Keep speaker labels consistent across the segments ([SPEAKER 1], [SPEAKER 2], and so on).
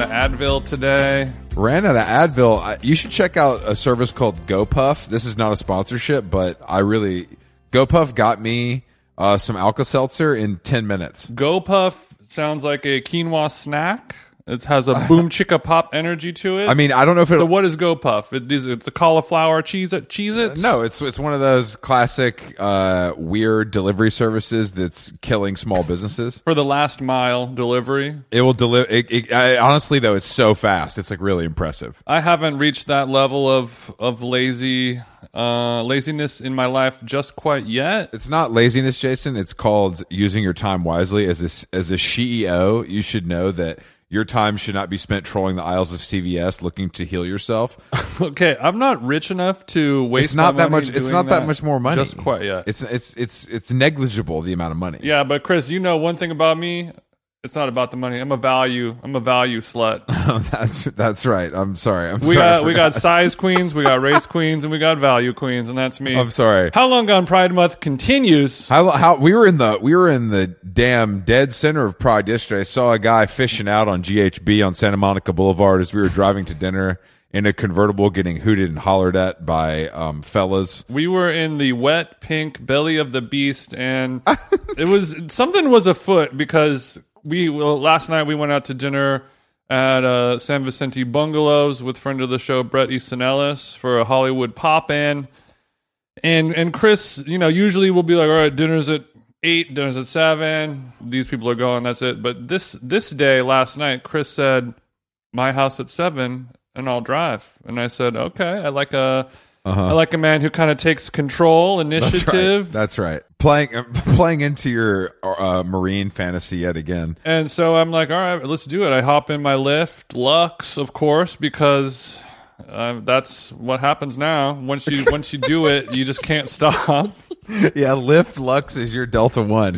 [SPEAKER 1] Ran out of Advil today.
[SPEAKER 2] Ran out of Advil. You should check out a service called GoPuff. This is not a sponsorship, but I really GoPuff got me uh, some Alka Seltzer in ten minutes.
[SPEAKER 1] GoPuff sounds like a quinoa snack. It has a boom chicka pop energy to it.
[SPEAKER 2] I mean, I don't know if it.
[SPEAKER 1] so what is GoPuff? It is it's a cauliflower cheese cheese it.
[SPEAKER 2] no, it's it's one of those classic uh, weird delivery services that's killing small businesses.
[SPEAKER 1] for the last mile delivery.
[SPEAKER 2] It will deliver. Honestly, though, it's so fast. It's like really impressive.
[SPEAKER 1] I haven't reached that level of of lazy uh, laziness in my life just quite yet.
[SPEAKER 2] It's not laziness, Jason. It's called using your time wisely. As a, as a CEO, you should know that your time should not be spent trolling the aisles of CVS looking to heal yourself.
[SPEAKER 1] Okay, I'm not rich enough to waste.
[SPEAKER 2] It's not that much. It's not that much more money.
[SPEAKER 1] Just quite Yeah.
[SPEAKER 2] It's it's it's it's negligible the amount of money.
[SPEAKER 1] yeah, but Chris, you know one thing about me. It's not about the money. I'm a value. I'm a value slut.
[SPEAKER 2] that's that's right. I'm sorry. I'm
[SPEAKER 1] We
[SPEAKER 2] sorry.
[SPEAKER 1] got we got size queens, we got race queens, and we got value queens, and that's me.
[SPEAKER 2] I'm sorry.
[SPEAKER 1] How long gone Pride Month continues?
[SPEAKER 2] How, how we were in the we were in the damn dead center of Pride yesterday. I saw a guy fishing out on GHB on Santa Monica Boulevard as we were driving to dinner in a convertible, getting hooted and hollered at by um, fellas.
[SPEAKER 1] We were in the wet pink belly of the beast, and it was something was afoot because we well, last night we went out to dinner at uh, San Vicente Bungalows with friend of the show Bret Easton Ellis for a Hollywood pop in, and and Chris, you know, usually we'll be like, all right, dinner's at eight, dinner's at seven. These people are going, that's it. But this this day last night, Chris said, my house at seven, and I'll drive. And I said, okay, I like a. I like a man who kind of takes control,
[SPEAKER 2] Uh-huh. That's
[SPEAKER 1] initiative,
[SPEAKER 2] right. That's right. Playing playing into your uh, marine fantasy yet again.
[SPEAKER 1] and so I'm like, all right, let's do it. I hop in my Lyft, Lux, of course, because uh, that's what happens now. Once you once you do it, you just can't stop.
[SPEAKER 2] yeah, Lyft Lux is your Delta One.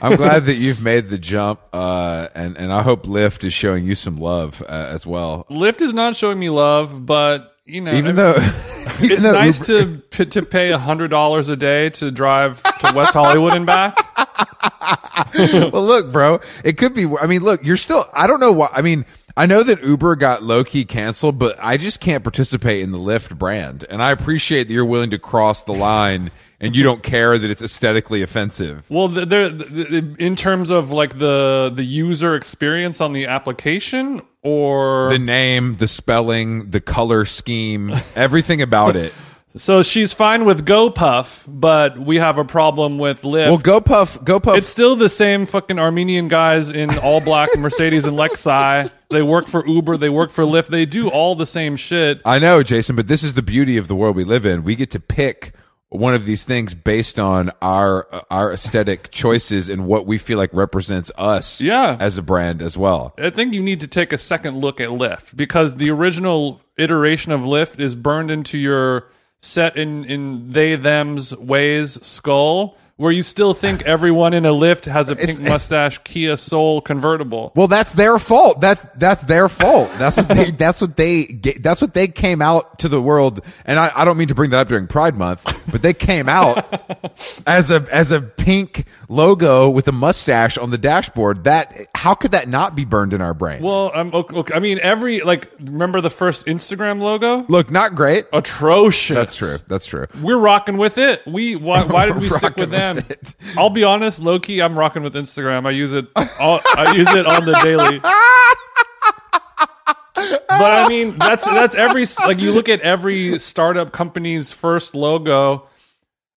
[SPEAKER 2] I'm glad that you've made the jump, uh, and and I hope Lyft is showing you some love uh, as well.
[SPEAKER 1] Lyft is not showing me love, but you know,
[SPEAKER 2] Even though, even
[SPEAKER 1] it's
[SPEAKER 2] though
[SPEAKER 1] nice
[SPEAKER 2] Uber-
[SPEAKER 1] to to pay hundred dollars a day to drive to West Hollywood and back.
[SPEAKER 2] well, look, bro, it could be. I mean, look, you're still. I don't know why. I mean, I know that Uber got low key canceled, but I just can't participate in the Lyft brand, and I appreciate that you're willing to cross the line and you don't care that it's aesthetically offensive.
[SPEAKER 1] Well, th- there, th- th- in terms of like the the user experience on the application, or
[SPEAKER 2] The name, the spelling, the color scheme, everything about it.
[SPEAKER 1] so she's fine with GoPuff, but we have a problem with Lyft.
[SPEAKER 2] Well, GoPuff, GoPuff.
[SPEAKER 1] it's still the same fucking Armenian guys in all black Mercedes and Lexi. They work for Uber, they work for Lyft, they do all the same shit.
[SPEAKER 2] I know, Jason, but this is the beauty of the world we live in. We get to pick one of these things based on our uh, our aesthetic choices and what we feel like represents us
[SPEAKER 1] Yeah.
[SPEAKER 2] as a brand as well.
[SPEAKER 1] I think you need to take a second look at Lyft because the original iteration of Lyft is burned into your set in in they them's ways skull where you still think everyone in a Lyft has a pink
[SPEAKER 2] It's-
[SPEAKER 1] mustache Kia Soul convertible.
[SPEAKER 2] Well, that's their fault. That's that's their fault. That's what they that's what they that's what they came out to the world. And I, I don't mean to bring that up during Pride Month, but they came out as a as a pink logo with a mustache on the dashboard. That how could that not be burned in our brains?
[SPEAKER 1] Well, I'm okay, okay. I mean every like remember the first Instagram logo?
[SPEAKER 2] look, not great.
[SPEAKER 1] Atrocious.
[SPEAKER 2] That's true. That's true.
[SPEAKER 1] We're rocking with it. We why, why did we stick with them?
[SPEAKER 2] With it.
[SPEAKER 1] I'll be honest, low key, I'm rocking with Instagram. I use it. All, I use it on the daily. But I mean, that's that's every like you look at every startup company's first logo,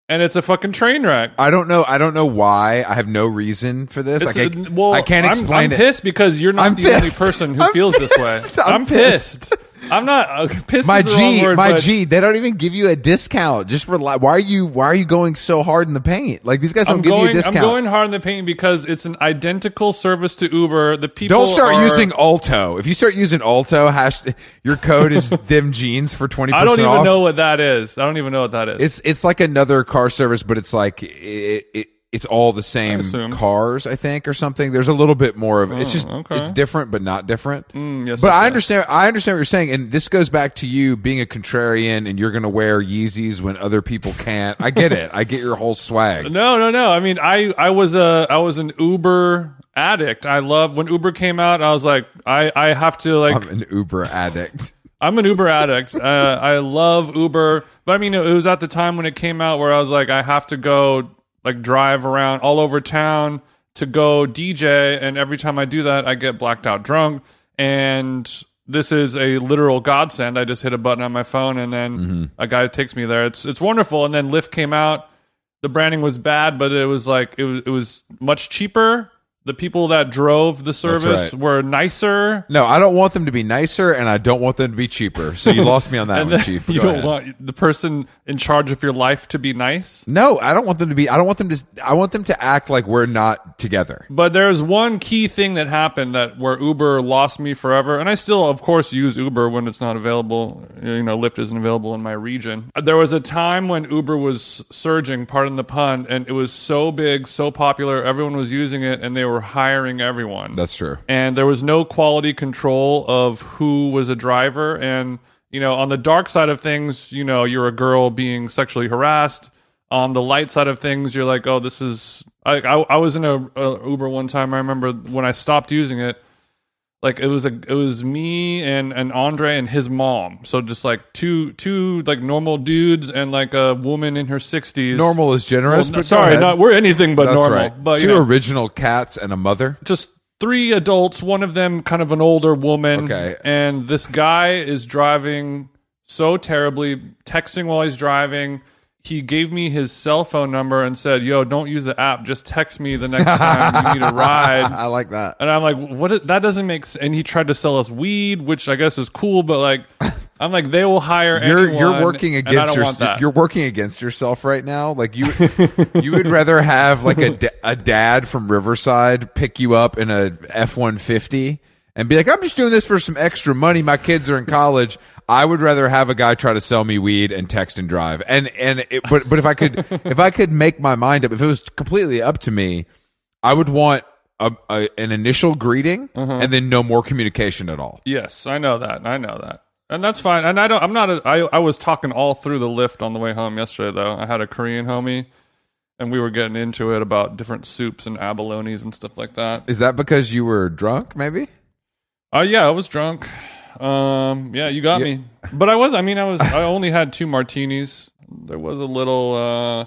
[SPEAKER 1] and it's a fucking train wreck.
[SPEAKER 2] I don't know. I don't know why. I have no reason for this. Like,
[SPEAKER 1] a-
[SPEAKER 2] I,
[SPEAKER 1] well,
[SPEAKER 2] I can't
[SPEAKER 1] I'm-
[SPEAKER 2] explain
[SPEAKER 1] I'm,
[SPEAKER 2] it.
[SPEAKER 1] pissed because you're not
[SPEAKER 2] I'm
[SPEAKER 1] the only person who
[SPEAKER 2] I'm
[SPEAKER 1] feels this way.
[SPEAKER 2] I'm
[SPEAKER 1] I'm pissed. I'm not uh, pissed.
[SPEAKER 2] my
[SPEAKER 1] is the wrong
[SPEAKER 2] G,
[SPEAKER 1] word,
[SPEAKER 2] my
[SPEAKER 1] but
[SPEAKER 2] G, they don't even give you a discount just for li- why are you why are you going so hard in the paint? Like these guys don't
[SPEAKER 1] I'm
[SPEAKER 2] give you a
[SPEAKER 1] going. I'm
[SPEAKER 2] discount.
[SPEAKER 1] going hard in the paint because it's an identical service to Uber. The people
[SPEAKER 2] don't start
[SPEAKER 1] are-
[SPEAKER 2] using Alto. If you start using Alto, hash your code is them jeans for twenty
[SPEAKER 1] I don't
[SPEAKER 2] off.
[SPEAKER 1] even know what that is. I don't even know what that is.
[SPEAKER 2] It's it's like another car service, but it's like it, it it's all the same
[SPEAKER 1] assume.
[SPEAKER 2] cars, I think, or something. There's a little bit more of it's just
[SPEAKER 1] Oh, okay.
[SPEAKER 2] it's different, but not different.
[SPEAKER 1] yes,
[SPEAKER 2] but I understand. I understand what you're saying, and this goes back to you being a contrarian, and you're going to wear Yeezys when other people can't. I get it. I get your whole swag.
[SPEAKER 1] No, no, no. I mean, I I was a I was an Uber addict. I love when Uber came out. I was like, I I have to like.
[SPEAKER 2] I'm an Uber addict.
[SPEAKER 1] I'm an Uber addict. Uh, I love Uber, but I mean, it was at the time when it came out where I was like, I have to go like drive around all over town to go DJ, and every time I do that, I get blacked out drunk. And this is a literal godsend. I just hit a button on my phone, and then mm-hmm. a guy takes me there. It's it's wonderful. And then Lyft came out. The branding was bad, but it was like it was it was much cheaper. The people that drove the service
[SPEAKER 2] right.
[SPEAKER 1] were nicer.
[SPEAKER 2] No, I don't want them to be nicer, and I don't want them to be cheaper. So you lost me on that one, Chief.
[SPEAKER 1] you
[SPEAKER 2] Go
[SPEAKER 1] don't
[SPEAKER 2] ahead.
[SPEAKER 1] want the person in charge of your life to be nice.
[SPEAKER 2] No, I don't want them to be. I don't want them to. I want them to act like we're not together.
[SPEAKER 1] But there's one key thing that happened that where Uber lost me forever, and I still, of course, use Uber when it's not available. You know, Lyft isn't available in my region. There was a time when Uber was surging, pardon the pun, and it was so big, so popular, everyone was using it, and they were hiring everyone.
[SPEAKER 2] That's true.
[SPEAKER 1] and there was no quality control of who was a driver and you know on the dark side of things you know you're a girl being sexually harassed on the light side of things you're like oh this is i i, I was in a, a uber one time i remember when i stopped using it like it was a it was me and and andre and his mom so just like two two like normal dudes and like a woman in her 60s
[SPEAKER 2] Normal is generous,
[SPEAKER 1] Well,
[SPEAKER 2] go
[SPEAKER 1] sorry not we're anything but
[SPEAKER 2] That's
[SPEAKER 1] normal
[SPEAKER 2] right.
[SPEAKER 1] but
[SPEAKER 2] two
[SPEAKER 1] know,
[SPEAKER 2] original cats and a mother.
[SPEAKER 1] just three adults, one of them kind of an older woman.
[SPEAKER 2] Okay.
[SPEAKER 1] And this guy is driving so terribly, texting while he's driving. He gave me his cell phone number and said, Yo, don't use the app. Just text me the next time you need a ride.
[SPEAKER 2] I like that.
[SPEAKER 1] And I'm like, what? That doesn't make sense. And he tried to sell us weed, which I guess is cool, but like, I'm like, they will hire
[SPEAKER 2] You're
[SPEAKER 1] anyone.
[SPEAKER 2] you're working against your, you're working against yourself right now. Like you you would rather have like a da- a dad from Riverside pick you up in a F one fifty and be like, I'm just doing this for some extra money. My kids are in college. I would rather have a guy try to sell me weed and text and drive. And and it, but but if I could if I could make my mind up, if it was completely up to me, I would want a, a, an initial greeting
[SPEAKER 1] Uh-huh.
[SPEAKER 2] and then no more communication at all.
[SPEAKER 1] Yes, I know that. I know that. And that's fine. And I don't I'm not a, I I was talking all through the Lyft on the way home yesterday though. I had a Korean homie and we were getting into it about different soups and abalones and stuff like that.
[SPEAKER 2] Is that because you were drunk? Maybe.
[SPEAKER 1] Oh yeah, I was drunk. Um yeah, you got me. But I was I mean I was I only had two martinis. There was a little uh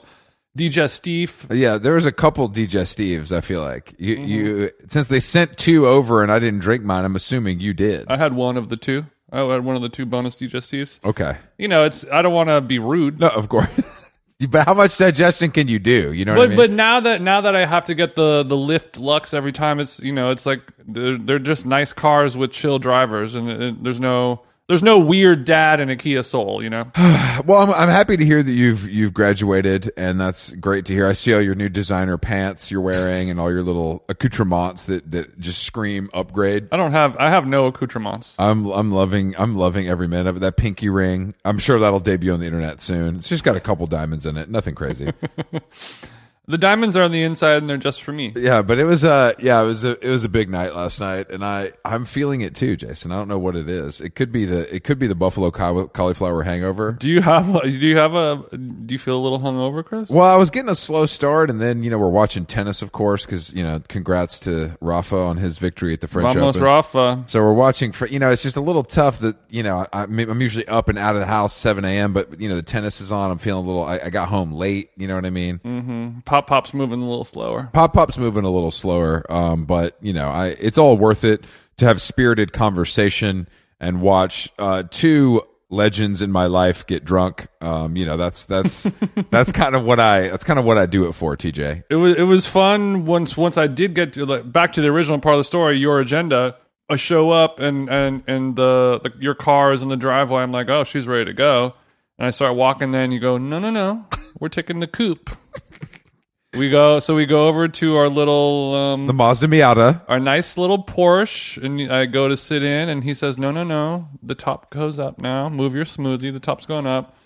[SPEAKER 1] digestif.
[SPEAKER 2] Yeah, there was a couple digestives. I feel like you,
[SPEAKER 1] Mm-hmm.
[SPEAKER 2] you since they sent two over and I didn't drink mine. I'm assuming you did.
[SPEAKER 1] I had one of the two. I had one of the two bonus digestifs.
[SPEAKER 2] Okay,
[SPEAKER 1] You know, it's I don't want to be rude.
[SPEAKER 2] no, of course. but how much digestion can you do? You know what
[SPEAKER 1] But
[SPEAKER 2] I mean?
[SPEAKER 1] but now that now that I have to get the the Lyft Lux every time, it's you know it's like they're, they're just nice cars with chill drivers, and it, there's no there's no weird dad in a Kia Soul, you know.
[SPEAKER 2] well, I'm, I'm happy to hear that you've you've graduated, and that's great to hear. I see all your new designer pants you're wearing, and all your little accoutrements that that just scream upgrade.
[SPEAKER 1] I don't have I have no accoutrements.
[SPEAKER 2] I'm I'm loving I'm loving every minute of it. That pinky ring. I'm sure that'll debut on the internet soon. It's just got a couple diamonds in it. Nothing crazy.
[SPEAKER 1] The diamonds are on the inside, and they're just for me.
[SPEAKER 2] Yeah, but it was uh yeah, it was a it was a big night last night and I I'm feeling it too, Jason. I don't know what it is. It could be the it could be the buffalo cauli- cauliflower hangover.
[SPEAKER 1] Do you have a, do you have a do you feel a little hungover, Chris?
[SPEAKER 2] Well, I was getting a slow start and then, you know, we're watching tennis of course cuz you know, congrats to Rafa on his victory at the French
[SPEAKER 1] Vamos,
[SPEAKER 2] Open.
[SPEAKER 1] Rafa.
[SPEAKER 2] So we're watching for you know it's just a little tough that you know I, I'm usually up and out of the house 7 a.m. but you know the tennis is on I'm feeling a little I, I got home late you know what I mean
[SPEAKER 1] Pop Pop's moving a little slower.
[SPEAKER 2] Pop Pop's moving a little slower, um, but you know, I it's all worth it to have spirited conversation and watch uh, two legends in my life get drunk. Um, you know, that's that's that's kind of what I that's kind of what I do it for, TJ.
[SPEAKER 1] It was it was fun once once I did get to like, back to the original part of the story, your agenda. I show up and and and the, the your car is in the driveway. I'm like, oh, she's ready to go. And I start walking. Then you go, no, no, no, we're taking the coupe. we go, so we go over to our little um,
[SPEAKER 2] The Mazda Miata.
[SPEAKER 1] our nice little Porsche, and I go to sit in, and he says, "No, no, no, the top goes up now. Move your smoothie. The top's going up."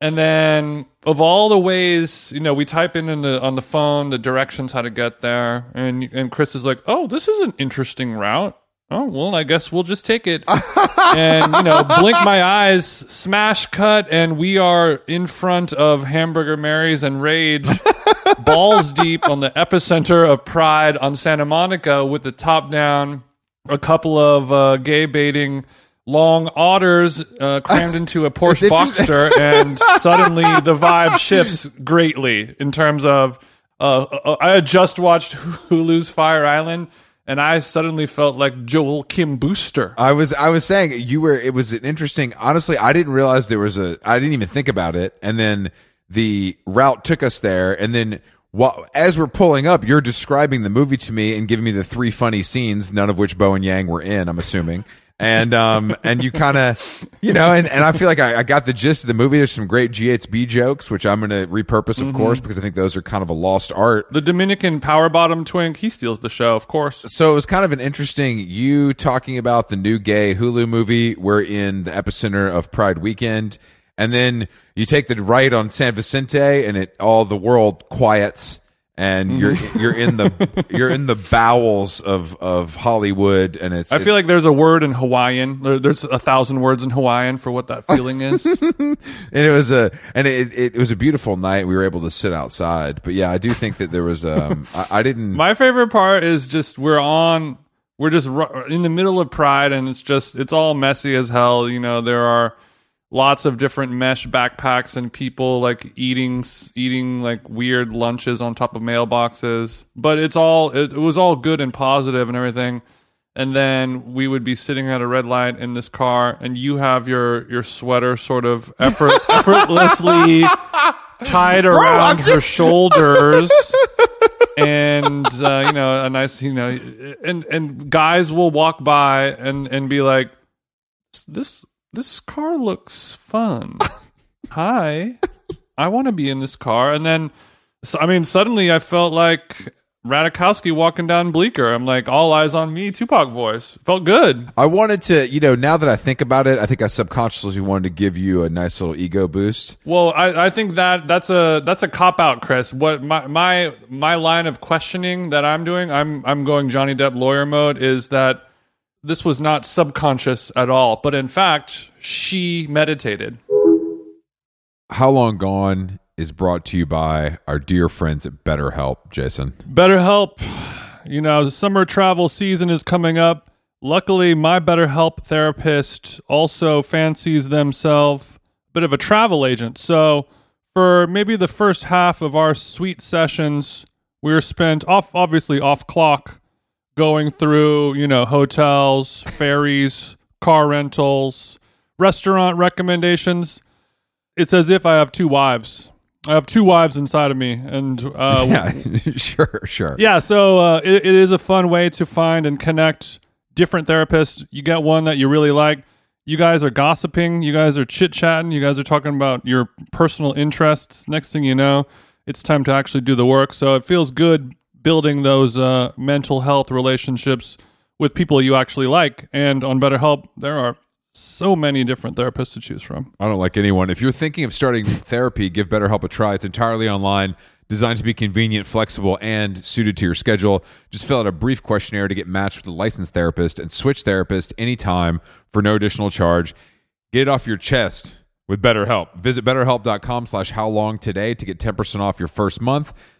[SPEAKER 1] And then, of all the ways, you know, we type in, in the on the phone the directions how to get there, and and Chris is like, "Oh, this is an interesting route." Oh well, I guess we'll just take it. and you know, blink my eyes, smash cut, and we are in front of Hamburger Mary's and Rage balls deep on the epicenter of Pride on Santa Monica with the top down, a couple of uh, gay baiting long otters uh, crammed into a Porsche. Boxster, and suddenly the vibe shifts greatly in terms of. Uh, uh, I had just watched Hulu's Fire Island, and I suddenly felt like Joel Kim Booster.
[SPEAKER 2] I was I was saying you were it was an interesting honestly I didn't realize there was a I didn't even think about it and then the route took us there and then while, as we're pulling up you're describing the movie to me and giving me the three funny scenes none of which Bowen Yang were in I'm assuming and um and you kind of you know and, and I feel like I, I got the gist of the movie there's some great GHB jokes which I'm going to repurpose of course because I think those are kind of a lost art
[SPEAKER 1] The Dominican power bottom twink, he steals the show, of course.
[SPEAKER 2] so it was kind of an interesting you talking about the new gay Hulu movie. We're in the epicenter of Pride weekend, and then you take the right on San Vicente, and it all the world quiets, and you're you're in the you're in the bowels of of Hollywood, and it's
[SPEAKER 1] I feel like there's a word in Hawaiian. There, there's a thousand words in Hawaiian for what that feeling is.
[SPEAKER 2] and it was a and it, it was a beautiful night. We were able to sit outside, but yeah, I do think that there was um I, I didn't
[SPEAKER 1] My favorite part is just we're on, we're just in the middle of Pride, and it's just it's all messy as hell. You know, there are lots of different mesh backpacks and people like eating eating like weird lunches on top of mailboxes. But it's all it, it was all good and positive and everything. And then we would be sitting at a red light in this car, and you have your your sweater sort of effort, effortlessly tied around her shoulders and uh, you know a nice you know and and guys will walk by and and be like this this car looks fun. Hi. I want to be in this car. And then so, i mean suddenly i felt like radikowski walking down bleecker. I'm like all eyes on me tupac voice. Felt good.
[SPEAKER 2] I wanted to, you know, now that I think about it, I think I subconsciously wanted to give you a nice little ego boost.
[SPEAKER 1] Well, I, I think that that's a that's a cop out, Chris. What my my my line of questioning that I'm doing, I'm I'm going Johnny Depp lawyer mode is that this was not subconscious at all, but in fact, she meditated.
[SPEAKER 2] How Long Gone is brought to you by our dear friends at BetterHelp, Jason.
[SPEAKER 1] BetterHelp, you know, summer travel season is coming up. Luckily, my BetterHelp therapist also fancies themselves a bit of a travel agent. So, for maybe the first half of our sweet sessions, we are spent off, obviously off clock, going through, you know, hotels, ferries, car rentals, restaurant recommendations. It's as if I have two wives. I have two wives inside of me, and uh,
[SPEAKER 2] yeah, sure, sure.
[SPEAKER 1] yeah, so uh, it, it is a fun way to find and connect different therapists. You get one that you really like. You guys are gossiping. You guys are chit chatting. You guys are talking about your personal interests. Next thing you know, it's time to actually do the work. So it feels good building those uh, mental health relationships with people you actually like. And on BetterHelp, there are so many different therapists to choose from.
[SPEAKER 2] I don't like anyone. If you're thinking of starting therapy, give BetterHelp a try. It's entirely online, designed to be convenient, flexible, and suited to your schedule. Just fill out a brief questionnaire to get matched with a licensed therapist and switch therapist anytime for no additional charge. Get it off your chest with BetterHelp. Visit betterhelp.com slash how long today to get 10% off your first month.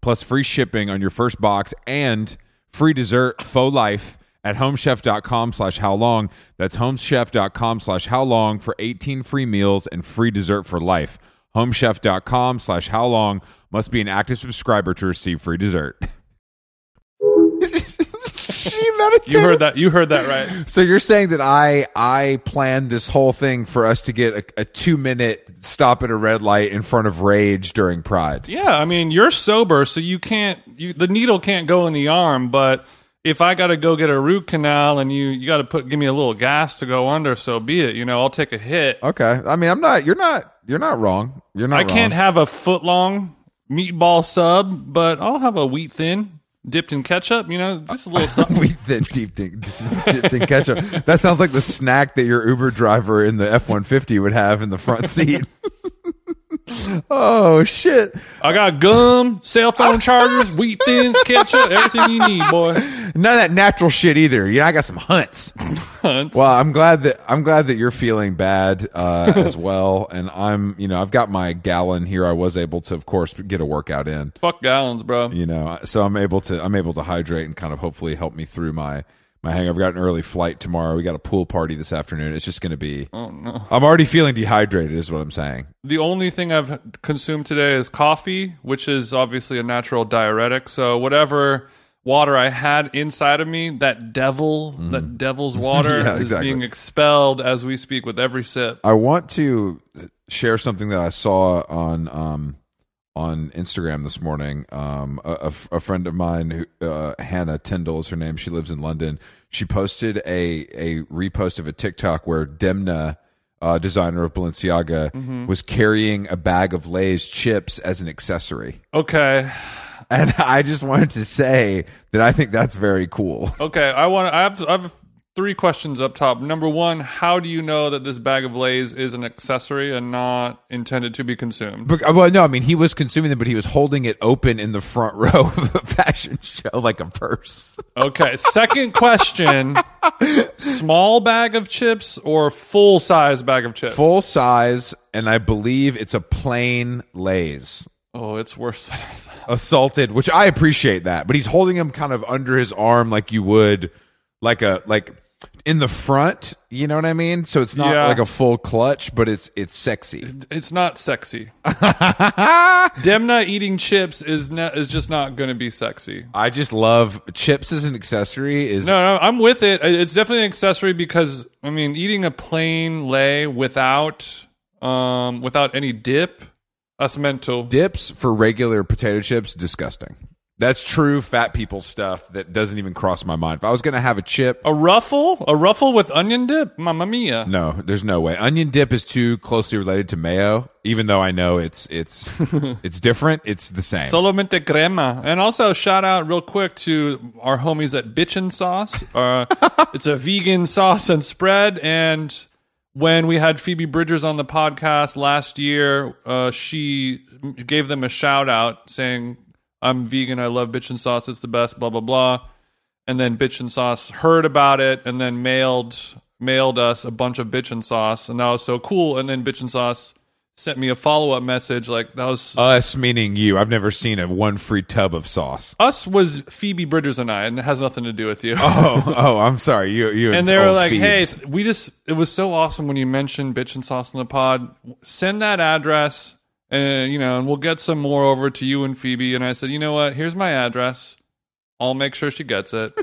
[SPEAKER 2] plus free shipping on your first box and free dessert faux life at homechef.com slash how long. That's homechef.com slash how long for 18 free meals and free dessert for life. Homechef.com slash how long must be an active subscriber to receive free dessert. she meditated.
[SPEAKER 1] You heard that. You heard that right.
[SPEAKER 2] So you're saying that I I planned this whole thing for us to get a, a two minute stop at a red light in front of rage during Pride.
[SPEAKER 1] Yeah, I mean, you're sober, so you can't. You, the needle can't go in the arm, but if I got to go get a root canal and you you got to put give me a little gas to go under, so be it. You know, I'll take a hit.
[SPEAKER 2] Okay, I mean I'm not. You're not. You're not wrong. You're not.
[SPEAKER 1] I can't have a foot long meatball sub, but I'll have a wheat thin dipped in ketchup. You know, just a little something.
[SPEAKER 2] We then dipped in, dipped in ketchup. That sounds like the snack that your Uber driver in the F one fifty would have in the front seat. oh shit!
[SPEAKER 1] I got gum, cell phone chargers, wheat thins, ketchup, everything you need, boy.
[SPEAKER 2] None of that natural shit either. Yeah, I got some hunts.
[SPEAKER 1] Hunts.
[SPEAKER 2] Well, I'm glad that I'm glad that you're feeling bad uh, as well, and I'm you know I've got my gallon here. I was able to, of course, get a workout in.
[SPEAKER 1] Fuck gallons, bro.
[SPEAKER 2] You know, so I'm able to I'm able to hydrate and kind of hopefully help me through my my hangover. Got an early flight tomorrow. We got a pool party this afternoon. It's just going to be.
[SPEAKER 1] Oh no.
[SPEAKER 2] I'm already feeling dehydrated, is what I'm saying.
[SPEAKER 1] The only thing I've consumed today is coffee, which is obviously a natural diuretic. So whatever water I had inside of me, that devil, that devil's water
[SPEAKER 2] Mm. Yeah,
[SPEAKER 1] is
[SPEAKER 2] exactly.
[SPEAKER 1] being expelled as we speak with every sip.
[SPEAKER 2] I want to share something that I saw on um, on Instagram this morning. Um, a, a friend of mine, uh, Hannah Tyndall is her name. She lives in London. She posted a a repost of a TikTok where Demna. Uh, designer of Balenciaga was carrying a bag of Lay's chips as an accessory,
[SPEAKER 1] Okay.
[SPEAKER 2] and I just wanted to say that I think that's very cool.
[SPEAKER 1] Okay. I want to, I have, I have three questions up top. Number one, how do you know that this bag of Lay's is an accessory and not intended to be consumed?
[SPEAKER 2] But, uh, well, no, I mean he was consuming them, but he was holding it open in the front row of a fashion show like a purse.
[SPEAKER 1] Okay. Second question small bag of chips or full size bag of chips?
[SPEAKER 2] Full size, and I believe it's a plain Lay's.
[SPEAKER 1] Oh, it's worse than I thought.
[SPEAKER 2] Assaulted, which I appreciate that, but he's holding him kind of under his arm like you would, like a like in the front. You know what I mean? So it's not
[SPEAKER 1] Yeah.
[SPEAKER 2] like a full clutch, but it's it's sexy.
[SPEAKER 1] It's not sexy. Demna eating chips is ne- is just not going to be sexy.
[SPEAKER 2] I just love chips as an accessory. Is
[SPEAKER 1] No, no, I'm with it. It's definitely an accessory because I mean, eating a plain lay without um without any dip, that's mental.
[SPEAKER 2] dips for regular potato chips disgusting. That's true fat people stuff that doesn't even cross my mind. If I was going to have a chip,
[SPEAKER 1] A ruffle, a ruffle with onion dip, mamma mia.
[SPEAKER 2] no, there's no way. Onion dip is too closely related to mayo, even though I know it's it's it's different. It's the same.
[SPEAKER 1] Solamente crema. And also shout out real quick to our homies at Bitchin' Sauce. Uh, it's a vegan sauce and spread. And when we had Phoebe Bridgers on the podcast last year, uh, she gave them a shout out saying, I'm vegan. I love Bitchin' Sauce. It's the best, blah, blah, blah. and then Bitchin' Sauce heard about it and then mailed mailed us a bunch of Bitchin' Sauce, and that was so cool. And then Bitchin' Sauce sent me a follow up message like that was
[SPEAKER 2] Us meaning you. I've never seen a one free tub of sauce.
[SPEAKER 1] us was Phoebe Bridgers and I, and it has nothing to do with you.
[SPEAKER 2] Oh, oh, I'm sorry. You, you,
[SPEAKER 1] and they were like,
[SPEAKER 2] Phoebes.
[SPEAKER 1] "Hey, we just it was so awesome when you mentioned Bitchin' Sauce in the pod. Send that address, and you know, and we'll get some more over to you and Phoebe." And I said, "You know what? Here's my address. I'll make sure she gets it."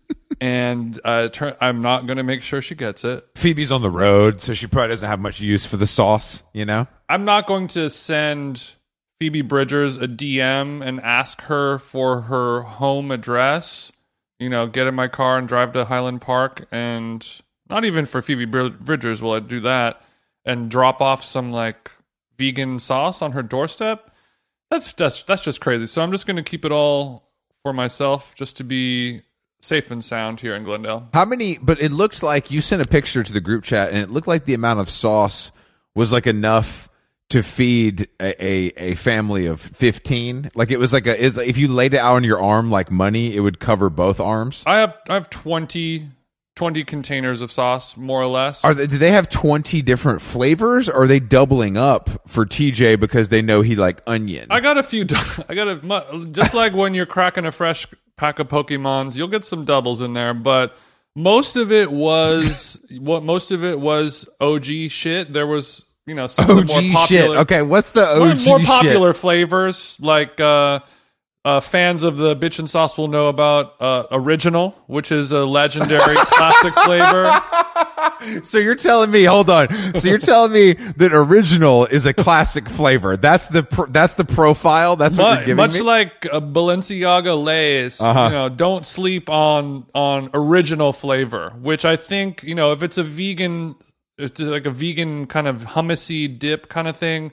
[SPEAKER 1] and uh, turn, I'm not going to make sure she gets it.
[SPEAKER 2] Phoebe's on the road, so she probably doesn't have much use for the sauce. You know.
[SPEAKER 1] I'm not going to send Phoebe Bridgers a DM and ask her for her home address. You know, get in my car and drive to Highland Park, and not even for Phoebe Bridgers will I do that, and drop off some like vegan sauce on her doorstep. That's that's that's just crazy. So I'm just going to keep it all for myself, just to be safe and sound here in Glendale.
[SPEAKER 2] How many? But it looks like you sent a picture to the group chat, and it looked like the amount of sauce was like enough to feed a, a, a family of 15 like it was like a is if you laid it out on your arm like money it would cover both arms
[SPEAKER 1] I have I have 20, 20 containers of sauce, more or less.
[SPEAKER 2] are they, do they have 20 different flavors or are they doubling up for tj because they know he like onion
[SPEAKER 1] I got a few. I got a just like when you're cracking a fresh pack of Pokemons, you'll get some doubles in there, but most of it was what most of it was OG shit. There was you know some of
[SPEAKER 2] og
[SPEAKER 1] the more
[SPEAKER 2] shit
[SPEAKER 1] popular,
[SPEAKER 2] okay what's the
[SPEAKER 1] more,
[SPEAKER 2] og
[SPEAKER 1] more
[SPEAKER 2] shit
[SPEAKER 1] popular flavors like. uh uh, fans of the Bitchin' Sauce will know about uh, original, which is a legendary classic flavor.
[SPEAKER 2] so you're telling me hold on so you're telling me that original is a classic flavor that's the pr- that's the profile that's what
[SPEAKER 1] Mu-
[SPEAKER 2] you're giving
[SPEAKER 1] much
[SPEAKER 2] me
[SPEAKER 1] like uh, Balenciaga Lays,
[SPEAKER 2] Uh-huh.
[SPEAKER 1] you know, don't sleep on on original flavor. Which I think, you know, if it's a vegan, it's like a vegan kind of hummusy dip kind of thing,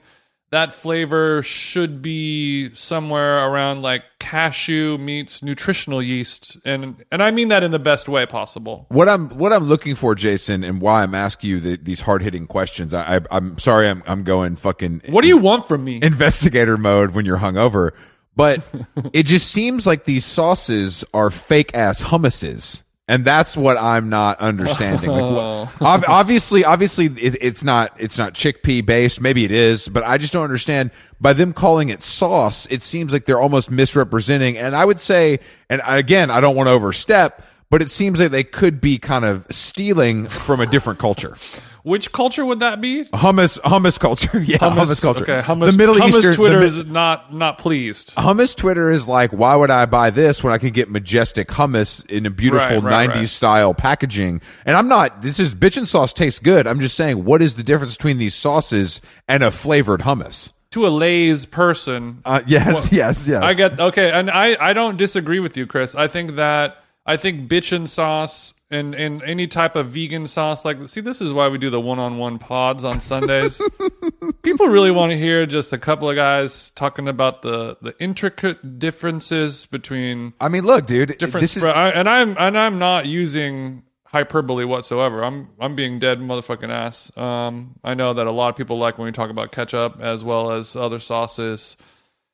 [SPEAKER 1] that flavor should be somewhere around like cashew meets nutritional yeast, and and I mean that in the best way possible.
[SPEAKER 2] what I'm what I'm looking for, Jason, and why I'm asking you the, these hard hitting questions. I, I I'm sorry, I'm I'm going fucking
[SPEAKER 1] What do you want from me?
[SPEAKER 2] investigator mode when you're hungover, but it just seems like these sauces are fake ass hummuses. And that's what I'm not understanding. Like, what- oh. ob- obviously, obviously, it, it's not it's not chickpea based. Maybe it is, but I just don't understand. By them calling it sauce, it seems like they're almost misrepresenting. And I would say, and again, I don't want to overstep, but it seems like they could be kind of stealing from a different culture.
[SPEAKER 1] Which culture would that be?
[SPEAKER 2] Hummus, hummus culture, yeah, hummus, culture.
[SPEAKER 1] Okay, hummus.
[SPEAKER 2] the Middle
[SPEAKER 1] hummus
[SPEAKER 2] Eastern,
[SPEAKER 1] Twitter
[SPEAKER 2] Mi-
[SPEAKER 1] is not not pleased.
[SPEAKER 2] Hummus Twitter is like, why would I buy this when I can get majestic hummus in a beautiful
[SPEAKER 1] Right, right,
[SPEAKER 2] 90s
[SPEAKER 1] right.
[SPEAKER 2] style packaging? And I'm not, this is Bitchin' Sauce tastes good. I'm just saying, what is the difference between these sauces and a flavored hummus?
[SPEAKER 1] To a Lay's person,
[SPEAKER 2] Uh, yes, yes, yes.
[SPEAKER 1] I get okay, and I I don't disagree with you, Chris. I think that I think bitchin' sauce and and any type of vegan sauce like see this is why we do the one-on-one pods on Sundays. People really want to hear just a couple of guys talking about the the intricate differences between
[SPEAKER 2] I mean, look, dude,
[SPEAKER 1] different
[SPEAKER 2] this is.
[SPEAKER 1] I, and I'm and I'm not using hyperbole whatsoever. I'm I'm being dead motherfucking ass. Um, I know that a lot of people like when we talk about ketchup as well as other sauces.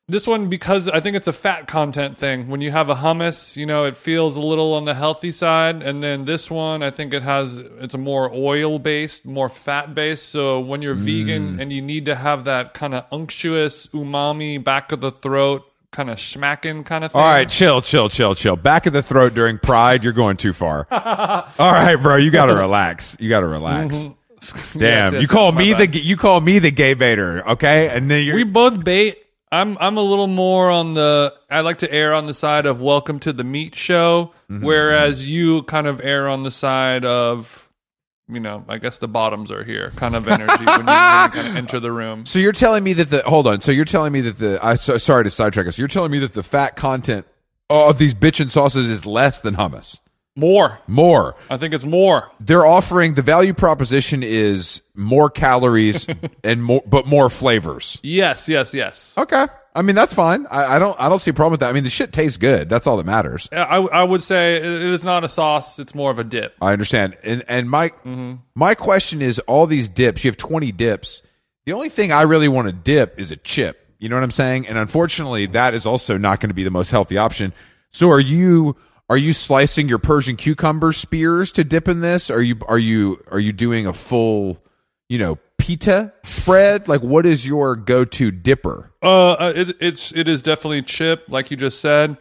[SPEAKER 1] This one because I think it's a fat content thing. When you have a hummus, you know, it feels a little on the healthy side, and then this one, I think it has it's a more oil based, more fat based. So when you're
[SPEAKER 2] Mm.
[SPEAKER 1] vegan and you need to have that kind of unctuous umami back of the throat, kind of smacking, kind of thing.
[SPEAKER 2] all right, chill, chill, chill, chill. Back of the throat during pride, you're going too far. all right, bro, you got to relax. You got to relax. Damn,
[SPEAKER 1] Mm-hmm. Yes, yes,
[SPEAKER 2] you call me
[SPEAKER 1] bad.
[SPEAKER 2] the you call me the gay baiter, okay? And then you're
[SPEAKER 1] we both bait. I'm I'm a little more on the I like to err on the side of welcome to the meat show,
[SPEAKER 2] Mm-hmm,
[SPEAKER 1] whereas you kind of err on the side of you know, I guess the bottoms are here kind of energy when you, kind of enter the room.
[SPEAKER 2] So you're telling me that the hold on. So you're telling me that the I so, sorry to sidetrack us. You're telling me that the fat content of these bitchin' sauces is less than hummus.
[SPEAKER 1] More.
[SPEAKER 2] More.
[SPEAKER 1] I think it's more.
[SPEAKER 2] They're offering the value proposition is more calories and more, but more flavors.
[SPEAKER 1] Yes, yes, yes.
[SPEAKER 2] Okay. I mean that's fine. I, I don't I don't see a problem with that. I mean the shit tastes good. That's all that matters.
[SPEAKER 1] I, I would say it is not a sauce, it's more of a dip.
[SPEAKER 2] I understand. And and my
[SPEAKER 1] Mm-hmm.
[SPEAKER 2] my question is all these dips, you have 20 dips. The only thing I really want to dip is a chip. You know what I'm saying? And unfortunately, that is also not going to be the most healthy option. So are you are you slicing your Persian cucumber spears to dip in this? Are you are you are you doing a full, you know, pita spread? Like, what is your go-to dipper?
[SPEAKER 1] Uh, uh, it, it's it is definitely chip, like you just said.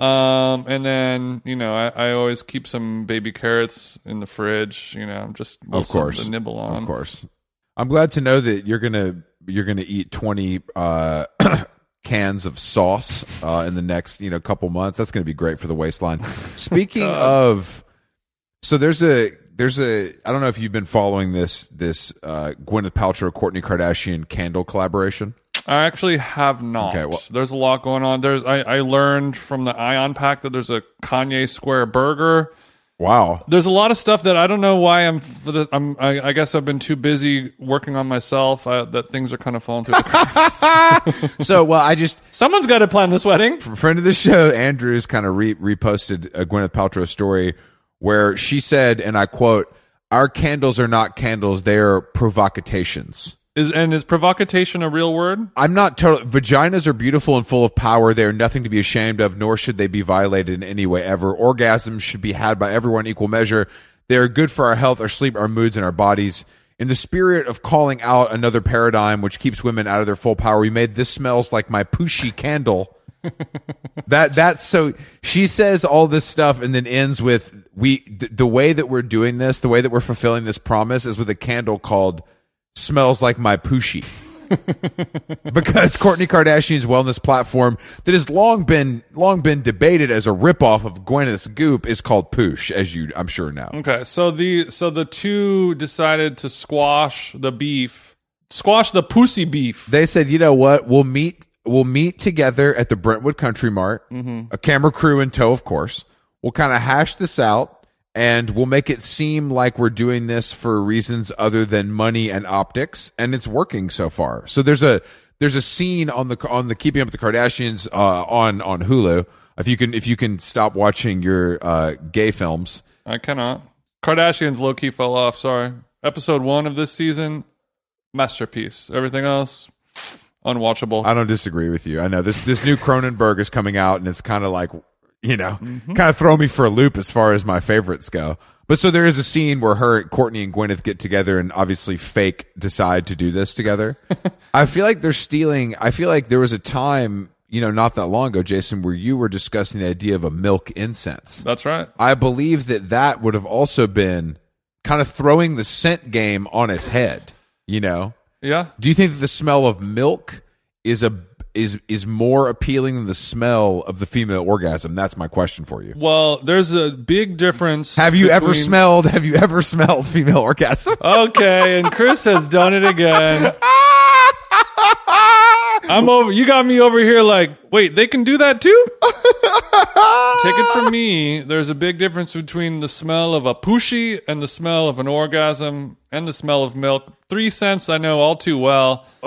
[SPEAKER 1] Um, and then you know, I, I always keep some baby carrots in the fridge. You know, just
[SPEAKER 2] Of course,
[SPEAKER 1] to nibble on.
[SPEAKER 2] Of course. I'm glad to know that you're gonna you're gonna eat 20 uh, cans of sauce uh, in the next you know couple months. That's gonna be great for the waistline. Speaking of, so there's a there's a I don't know if you've been following this this uh, Gwyneth Paltrow Kourtney Kardashian candle collaboration.
[SPEAKER 1] I actually have not.
[SPEAKER 2] Okay, well-
[SPEAKER 1] there's a lot going on. There's I, I learned from the Ion Pack that there's a Kanye Square burger.
[SPEAKER 2] Wow.
[SPEAKER 1] There's a lot of stuff that I don't know why I'm. For the, I'm I, I guess I've been too busy working on myself uh, that things are kind of falling through the cracks.
[SPEAKER 2] So well, I just
[SPEAKER 1] Someone's got to plan this wedding.
[SPEAKER 2] friend of the show, Andrews, kind of re- reposted a Gwyneth Paltrow story where she said, and I quote, "Our candles are not candles; they are provocations."
[SPEAKER 1] Is and is provocation a real word?
[SPEAKER 2] I'm not total. Vaginas are beautiful and full of power. They are nothing to be ashamed of, nor should they be violated in any way ever. Orgasms should be had by everyone in equal measure. They are good for our health, our sleep, our moods, and our bodies. In the spirit of calling out another paradigm which keeps women out of their full power, we made this smells like my Poosh candle. that that's so she says all this stuff and then ends with we th- the way that we're doing this, the way that we're fulfilling this promise is with a candle called smells like my Poosh because Kourtney Kardashian's wellness platform that has long been long been debated as a ripoff of Gwyneth's Goop is called Poosh, as you I'm sure know.
[SPEAKER 1] Okay, so the so the two decided to squash the beef, squash the pussy beef.
[SPEAKER 2] They said, you know what, we'll meet we'll meet together at the Brentwood Country Mart, mm-hmm. a camera crew in tow, of course. We'll kind of hash this out and we'll make it seem like we're doing this for reasons other than money and optics, and it's working so far. So there's a there's a scene on the on the Keeping Up with the Kardashians uh, on on Hulu. If you can if you can stop watching your uh, gay films,
[SPEAKER 1] I cannot. Kardashians low key fell off. Sorry. Episode one of this season, masterpiece. Everything else, unwatchable.
[SPEAKER 2] I don't disagree with you. I know this this new Cronenberg is coming out, and it's kind of like you know, mm-hmm. kind of throw me for a loop as far as my favorites go. But so there is a scene where her, Kourtney, and Gwyneth get together, and obviously fake decide to do this together. I feel like they're stealing. I feel like there was a time, you know, not that long ago, Jason, where you were discussing the idea of a milk incense.
[SPEAKER 1] That's right.
[SPEAKER 2] I believe that that would have also been kind of throwing the scent game on its head. You know,
[SPEAKER 1] Yeah.
[SPEAKER 2] do you think that the smell of milk is a is is more appealing than the smell of the female orgasm? That's my question for you.
[SPEAKER 1] Well, there's a big difference.
[SPEAKER 2] Have you ever smelled? Have you ever smelled female orgasm?
[SPEAKER 1] Okay, and Chris has done it again. I'm over. You got me over here. Like, wait, they can do that too. Take it from me. There's a big difference between the smell of a pushy and the smell of an orgasm and the smell of milk. Three scents, I know all too well.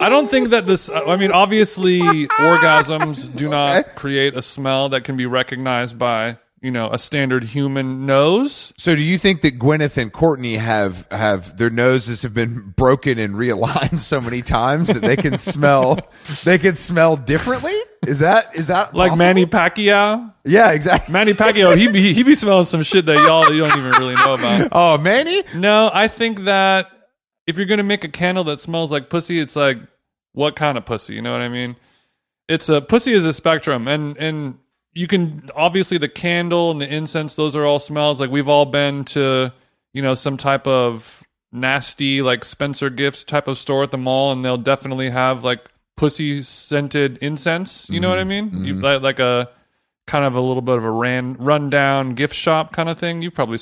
[SPEAKER 1] I don't think that this. I mean, obviously, orgasms do not create a smell that can be recognized by you know a standard human nose.
[SPEAKER 2] So, do you think that Gwyneth and Kourtney have have their noses have been broken and realigned so many times that they can smell they can smell differently? Is that is that
[SPEAKER 1] Like
[SPEAKER 2] possible?
[SPEAKER 1] Manny Pacquiao.
[SPEAKER 2] Yeah, exactly.
[SPEAKER 1] Manny Pacquiao, he be he be smelling some shit that y'all you don't even really know about.
[SPEAKER 2] Oh, Manny.
[SPEAKER 1] No, I think that if you're gonna make a candle that smells like pussy, it's like what kind of pussy? You know what I mean? It's a pussy is a spectrum, and and you can obviously the candle and the incense; those are all smells. Like we've all been to you know some type of nasty like Spencer Gifts type of store at the mall, and they'll definitely have like pussy scented incense. You know what I mm-hmm. mean? You mm-hmm. like like a kind of a little bit of a ran rundown gift shop kind of thing. You've probably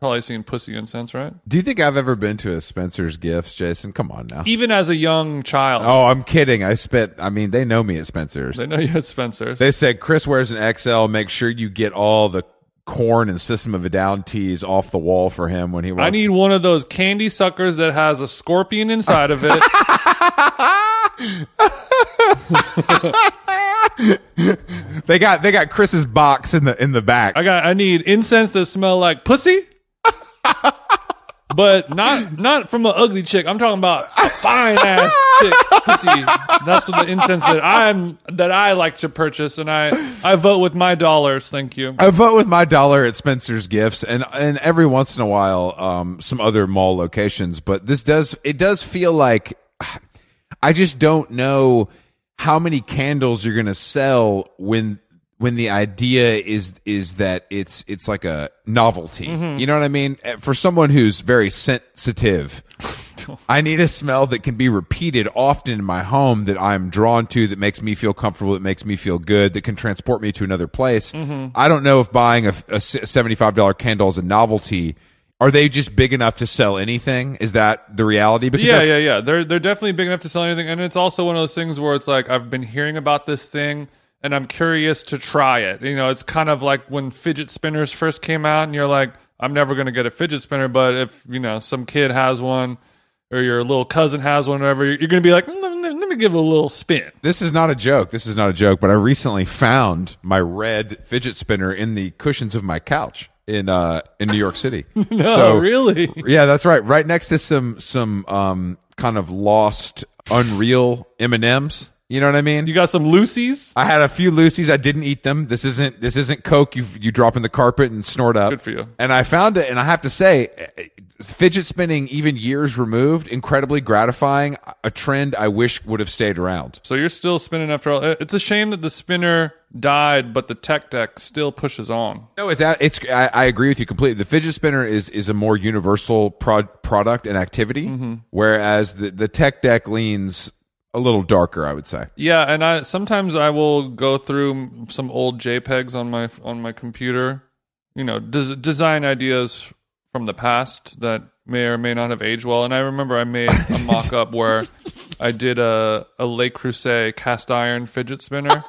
[SPEAKER 1] probably seen pussy incense, right?
[SPEAKER 2] Do you think I've ever been to a Spencer's Gifts, Jason? Come on now.
[SPEAKER 1] Even as a young child,
[SPEAKER 2] Oh, I'm kidding. I spent. I mean, they know me at Spencer's.
[SPEAKER 1] they know you at Spencer's.
[SPEAKER 2] They said Chris wears an XL. Make sure you get all the Korn and System of a Down tees off the wall for him when he walks.
[SPEAKER 1] I need one of those candy suckers that has a scorpion inside of it.
[SPEAKER 2] They got they got Chris's box in the in the back.
[SPEAKER 1] I got. I need incense that smell like pussy. but not not from an ugly chick. I'm talking about a fine ass chick pussy. That's what the incense that I'm that I like to purchase, and I I vote with my dollars. Thank you.
[SPEAKER 2] I vote with my dollar at Spencer's Gifts, and and every once in a while, um, some other mall locations. But this does it does feel like I just don't know how many candles you're gonna sell when when the idea is is that it's it's like a novelty. You know what I mean? Eh, For someone who's very sensitive, I need a smell that can be repeated often in my home that I'm drawn to, that makes me feel comfortable, that makes me feel good, that can transport me to another place. I don't know if buying a, a $75 candle is a novelty. Are they just big enough to sell anything? Is that the reality? Because
[SPEAKER 1] Yeah, yeah, yeah. They're they're definitely big enough to sell anything, and it's also one of those things where it's like I've been hearing about this thing, and I'm curious to try it. You know, it's kind of like when fidget spinners first came out, and you're like, I'm never going to get a fidget spinner, but if you know some kid has one, or your little cousin has one, or whatever, you're going to be like, "Mm, let, me- let me give it a little spin.
[SPEAKER 2] This is not a joke. This is not a joke, but I recently found my red fidget spinner in the cushions of my couch in uh in New York City.
[SPEAKER 1] No,
[SPEAKER 2] so
[SPEAKER 1] really.
[SPEAKER 2] Yeah, that's right. Right next to some some um kind of lost unreal M&Ms. You know what I mean?
[SPEAKER 1] You got some Lucy's.
[SPEAKER 2] I had a few Lucy's. I didn't eat them. This isn't this isn't Coke. You you drop in the carpet and snort up.
[SPEAKER 1] Good for you.
[SPEAKER 2] And I found it, and I have to say, fidget spinning, even years removed, incredibly gratifying. A trend I wish would have stayed around.
[SPEAKER 1] So you're still spinning after all. It's a shame that the spinner died, but the tech deck still pushes on.
[SPEAKER 2] No, it's it's. I, I agree with you completely. The fidget spinner is is a more universal prod, product and activity,
[SPEAKER 1] Mm-hmm.
[SPEAKER 2] whereas the the tech deck leans a little darker. I would say.
[SPEAKER 1] Yeah, and I sometimes I will go through some old JPEGs on my on my computer. You know, des- design ideas from the past that may or may not have aged well. And I remember I made a mock up where I did a a Le Creuset cast iron fidget spinner.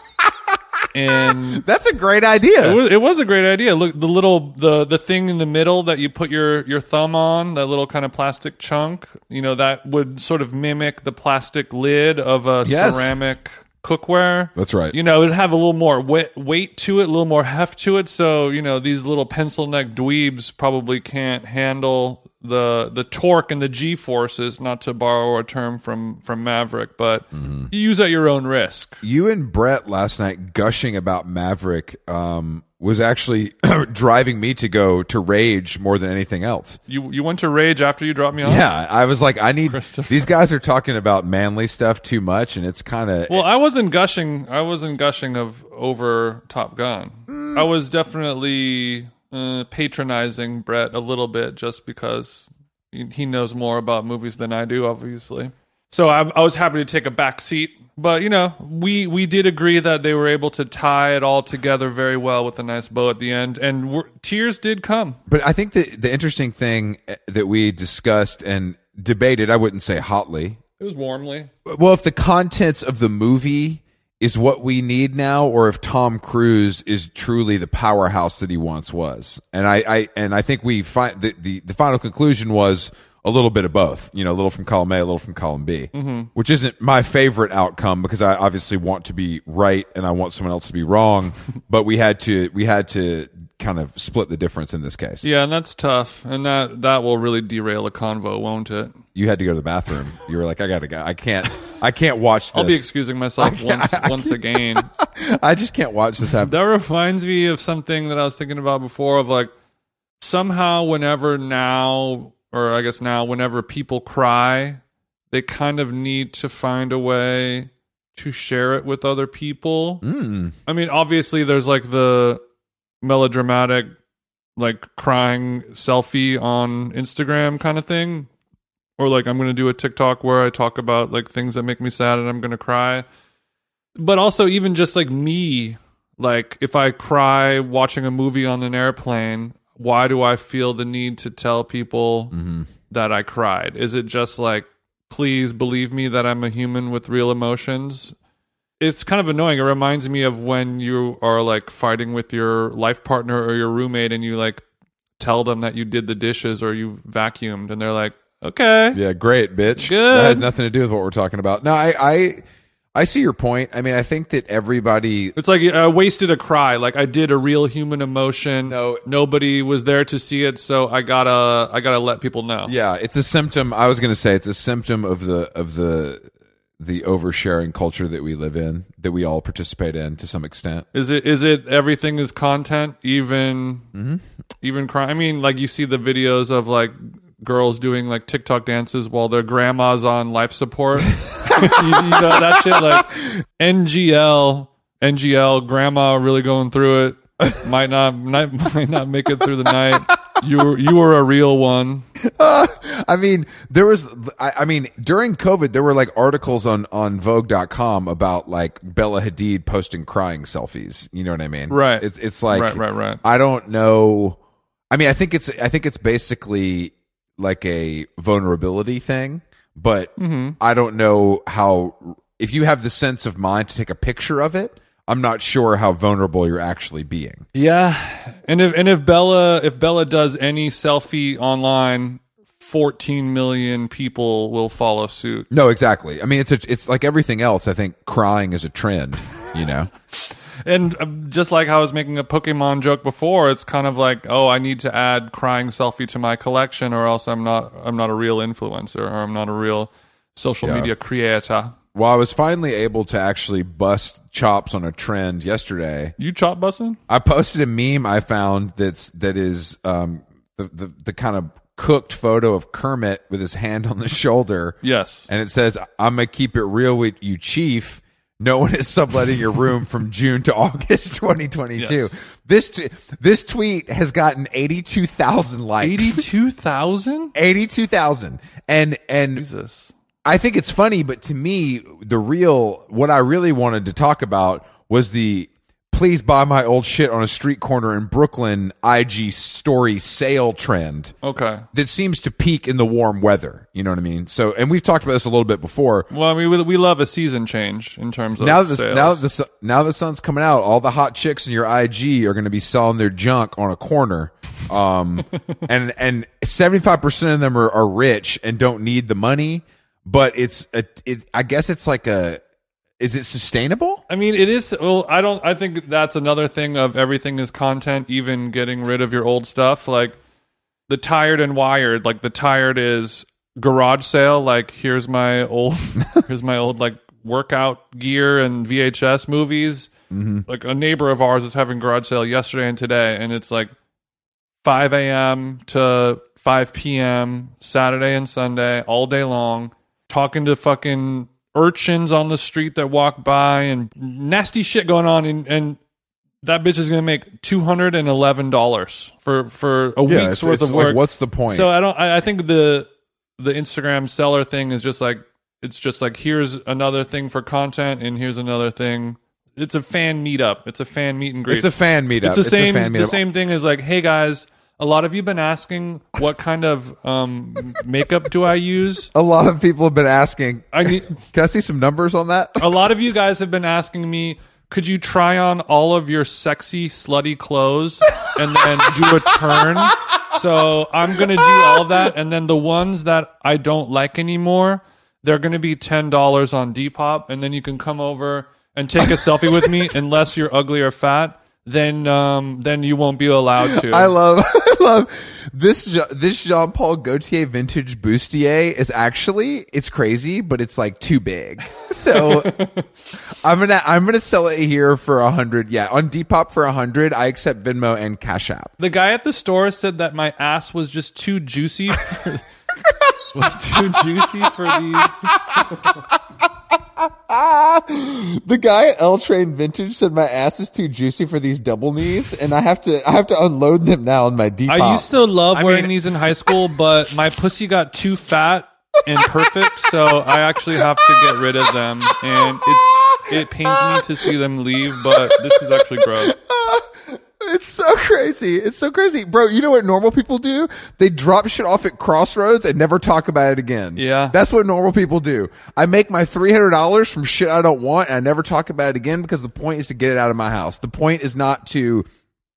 [SPEAKER 1] And
[SPEAKER 2] That's a great idea.
[SPEAKER 1] it was, it was a great idea. Look, the little the the thing in the middle that you put your your thumb on, that little kind of plastic chunk, you know, that would sort of mimic the plastic lid of a
[SPEAKER 2] Yes.
[SPEAKER 1] ceramic cookware.
[SPEAKER 2] That's right.
[SPEAKER 1] You know, it'd have a little more weight, weight to it, a little more heft to it. So, you know, these little pencil neck dweebs probably can't handle the the torque and the G forces, not to borrow a term from from Maverick, but
[SPEAKER 2] Mm-hmm.
[SPEAKER 1] you use at your own risk.
[SPEAKER 2] You and Bret last night gushing about Maverick um, was actually driving me to go to rage more than anything else.
[SPEAKER 1] You you went to rage after you dropped me off?
[SPEAKER 2] Yeah, I was like, I need these guys are talking about manly stuff too much, and it's kind of
[SPEAKER 1] Well, I wasn't gushing. I wasn't gushing of over Top Gun. I was definitely uh, patronizing Bret a little bit just because he knows more about movies than I do, obviously. So I, I was happy to take a back seat. But you know, we we did agree that they were able to tie it all together very well with a nice bow at the end, and tears did come.
[SPEAKER 2] But I think the the interesting thing eh, that we discussed and debated, I wouldn't say hotly.
[SPEAKER 1] It was warmly.
[SPEAKER 2] Well, if the contents of the movie is what we need now, or if Tom Cruise is truly the powerhouse that he once was, and I, I and I think we find the, the the final conclusion was a little bit of both. You know, a little from column A, a little from column B, which isn't my favorite outcome because I obviously want to be right and I want someone else to be wrong. but we had to we had to kind of split the difference in this case.
[SPEAKER 1] Yeah, and that's tough, and that that will really derail a convo, won't it?
[SPEAKER 2] You had to go to the bathroom. You were like, I gotta go. I can't. I can't watch this.
[SPEAKER 1] I'll be excusing myself once once again.
[SPEAKER 2] I just can't watch this happen.
[SPEAKER 1] That reminds me of something that I was thinking about before of like somehow whenever now or I guess now whenever people cry, they kind of need to find a way to share it with other people.
[SPEAKER 2] Mm.
[SPEAKER 1] I mean, obviously there's like the melodramatic like crying selfie on Instagram kind of thing. Or like I'm going to do a TikTok where I talk about like things that make me sad and I'm going to cry. But also even just like me, like if I cry watching a movie on an airplane, why do I feel the need to tell people mm-hmm. that I cried? Is it just like please believe me that I'm a human with real emotions? it's kind of annoying. It reminds me of when you are like fighting with your life partner or your roommate and you like tell them that you did the dishes or you vacuumed and they're like, okay.
[SPEAKER 2] Yeah, great, bitch.
[SPEAKER 1] Good.
[SPEAKER 2] That has nothing to do with what we're talking about. No, I, I, I see your point. I mean, I think that everybody
[SPEAKER 1] It's like I wasted a cry. Like I did a real human emotion.
[SPEAKER 2] No.
[SPEAKER 1] nobody was there to see it, so I gotta I gotta let people know.
[SPEAKER 2] Yeah, it's a symptom. I was going to say it's a symptom of the of the the oversharing culture that we live in, that we all participate in to some extent.
[SPEAKER 1] Is it is it everything is content, even
[SPEAKER 2] Mm-hmm.
[SPEAKER 1] even crime? I mean, like you see the videos of like girls doing like TikTok dances while their grandma's on life support. you, know that shit like NGL NGL grandma really going through it might not might, might not make it through the night. You were you were a real one.
[SPEAKER 2] I mean, there was, I, I mean, during COVID, there were like articles on, on Vogue.com about like Bella Hadid posting crying selfies. You know what I mean?
[SPEAKER 1] Right.
[SPEAKER 2] It's, it's like,
[SPEAKER 1] Right, right, right.
[SPEAKER 2] I don't know. I mean, I think it's, I think it's basically like a vulnerability thing, but
[SPEAKER 1] Mm-hmm.
[SPEAKER 2] I don't know how, if you have the sense of mind to take a picture of it, I'm not sure how vulnerable you're actually being.
[SPEAKER 1] Yeah, and if and if Bella if Bella does any selfie online, fourteen million people will follow suit.
[SPEAKER 2] No, exactly. I mean, it's a, it's like everything else. I think crying is a trend, you know?
[SPEAKER 1] And uh, just like how I was making a Pokemon joke before, it's kind of like, oh, I need to add crying selfie to my collection, or else I'm not I'm not a real influencer, or I'm not a real social
[SPEAKER 2] Yeah.
[SPEAKER 1] media creator.
[SPEAKER 2] Well, I was finally able to actually bust chops on a trend yesterday.
[SPEAKER 1] You chop busting?
[SPEAKER 2] I posted a meme I found that's that is um the the, the kind of cooked photo of Kermit with his hand on the shoulder,
[SPEAKER 1] Yes.
[SPEAKER 2] and it says, "I'm gonna keep it real with you, Chief." No one is subletting your room from June to August 2022.
[SPEAKER 1] Yes.
[SPEAKER 2] This t- this tweet has gotten 82,000 likes.
[SPEAKER 1] Eighty-two thousand.
[SPEAKER 2] 82,000. And and
[SPEAKER 1] Jesus.
[SPEAKER 2] I think it's funny, but to me, the real what I really wanted to talk about was the please buy my old shit on a street corner in Brooklyn IG story sale trend
[SPEAKER 1] Okay.
[SPEAKER 2] that seems to peak in the warm weather. You know what I mean? So, and we've talked about this a little bit before.
[SPEAKER 1] Well, I mean, we, we love a season change in terms of
[SPEAKER 2] Now that the, now that the now the sun's coming out, all the hot chicks in your IG are going to be selling their junk on a corner. Um, and and seventy five percent of them are, are rich and don't need the money, but it's a, it. I guess it's like a. Is it sustainable?
[SPEAKER 1] I mean, it is. Well, I don't. I think that's another thing of everything is content. Even getting rid of your old stuff, like the tired and wired. Like the tired is garage sale. Like here's my old, here's my old like workout gear and VHS movies. Mm-hmm. Like a neighbor of ours was having garage sale yesterday and today, and it's like 5 a.m. to 5 p.m. Saturday and Sunday, all day long, talking to fucking urchins on the street that walk by and nasty shit going on. And, and that bitch is going to make $211 for, for a week's
[SPEAKER 2] it's-
[SPEAKER 1] worth
[SPEAKER 2] it's
[SPEAKER 1] of
[SPEAKER 2] like,
[SPEAKER 1] work.
[SPEAKER 2] what's the point?
[SPEAKER 1] So I don't, I, I think the, the Instagram seller thing is just like, it's just like, here's another thing for content and here's another thing. It's a fan meetup. It's a fan meet and greet.
[SPEAKER 2] It's a fan meetup.
[SPEAKER 1] It's the same.
[SPEAKER 2] a fan
[SPEAKER 1] the same thing as like, hey guys, a lot of you have been asking what kind of um, makeup do I use.
[SPEAKER 2] A lot of people have been asking.
[SPEAKER 1] I need.
[SPEAKER 2] Can I see some numbers on that?
[SPEAKER 1] A lot of you guys have been asking me, could you try on all of your sexy, slutty clothes and then do a turn? So I'm gonna do all that, and then the ones that I don't like anymore, they're gonna be ten dollars on Depop, and then you can come over and take a selfie with me. Unless you're ugly or fat, then um, then you won't be allowed to.
[SPEAKER 2] I love, I love this. This Jean Paul Gaultier vintage bustier is actually it's crazy, but it's like too big. So I'm gonna I'm gonna sell it here for a hundred. Yeah, on Depop for a hundred. I accept Venmo and Cash App.
[SPEAKER 1] The guy at the store said that my ass was just too juicy. For, was too juicy for these.
[SPEAKER 2] The guy at L Train Vintage said my ass is too juicy for these double knees, and I have to I have to unload them now on my Depop.
[SPEAKER 1] I used to love
[SPEAKER 2] I
[SPEAKER 1] wearing
[SPEAKER 2] mean-
[SPEAKER 1] these in high school, but my pussy got too fat and perfect, so I actually have to get rid of them. And it's it pains me to see them leave, but this is actually gross.
[SPEAKER 2] It's so crazy. It's so crazy. Bro, you know what normal people do? They drop shit off at crossroads and never talk about it again.
[SPEAKER 1] Yeah.
[SPEAKER 2] That's what normal people do. I make my $300 from shit I don't want and I never talk about it again because the point is to get it out of my house. The point is not to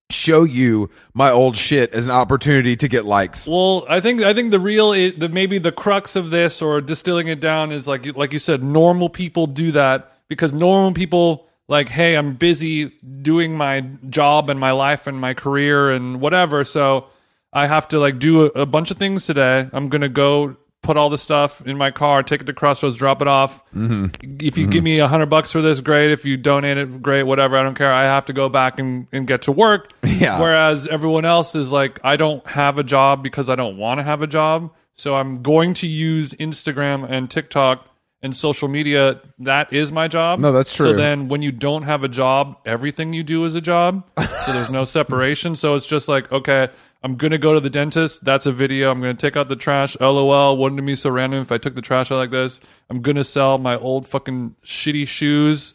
[SPEAKER 2] show you my old shit as an opportunity to get likes.
[SPEAKER 1] Well, I think I think the real the maybe the crux of this or distilling it down is like like you said, normal people do that because normal people like, hey, I'm busy doing my job and my life and my career and whatever, so I have to like do a, a bunch of things today. I'm gonna go put all the stuff in my car, take it to Crossroads, drop it off. Mm-hmm. If you give me a hundred bucks for this, great. If you donate it, great. Whatever, I don't care. I have to go back and, and get to work.
[SPEAKER 2] Yeah.
[SPEAKER 1] Whereas everyone else is like, I don't have a job because I don't want to have a job. So I'm going to use Instagram and TikTok and social media. That is my job.
[SPEAKER 2] No, that's true.
[SPEAKER 1] So then when you don't have a job, everything you do is a job. So there's no separation. So it's just like, okay, I'm going to go to the dentist. That's a video. I'm going to take out the trash. LOL. Wouldn't it be so random if I took the trash out like this? I'm going to sell my old fucking shitty shoes.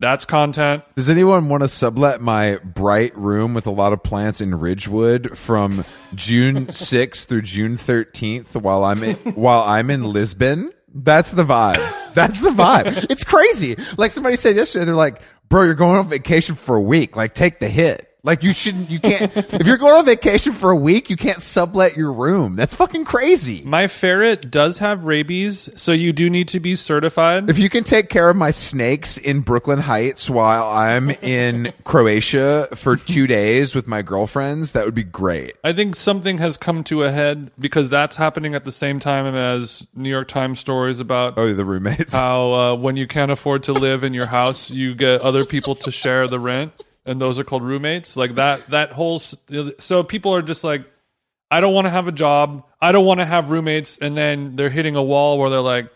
[SPEAKER 1] That's content.
[SPEAKER 2] Does anyone want to sublet my bright room with a lot of plants in Ridgewood from June 6th through June 13th while I'm in, while I'm in Lisbon? That's the vibe. That's the vibe. It's crazy. Like somebody said yesterday, they're like, "Bro, you're going on vacation for a week. Like, take the hit." Like you shouldn't, you can't. if you're going on vacation for a week, you can't sublet your room. That's fucking crazy.
[SPEAKER 1] My ferret does have rabies, so you do need to be certified.
[SPEAKER 2] If you can take care of my snakes in Brooklyn Heights while I'm in Croatia for two days with my girlfriends, that would be great.
[SPEAKER 1] I think something has come to a head because that's happening at the same time as New York Times stories about
[SPEAKER 2] Oh, the roommates.
[SPEAKER 1] how uh, when you can't afford to live in your house, you get other people to share the rent, and those are called roommates. Like that. That whole. So people are just like, I don't want to have a job. I don't want to have roommates, and then they're hitting a wall where they're like,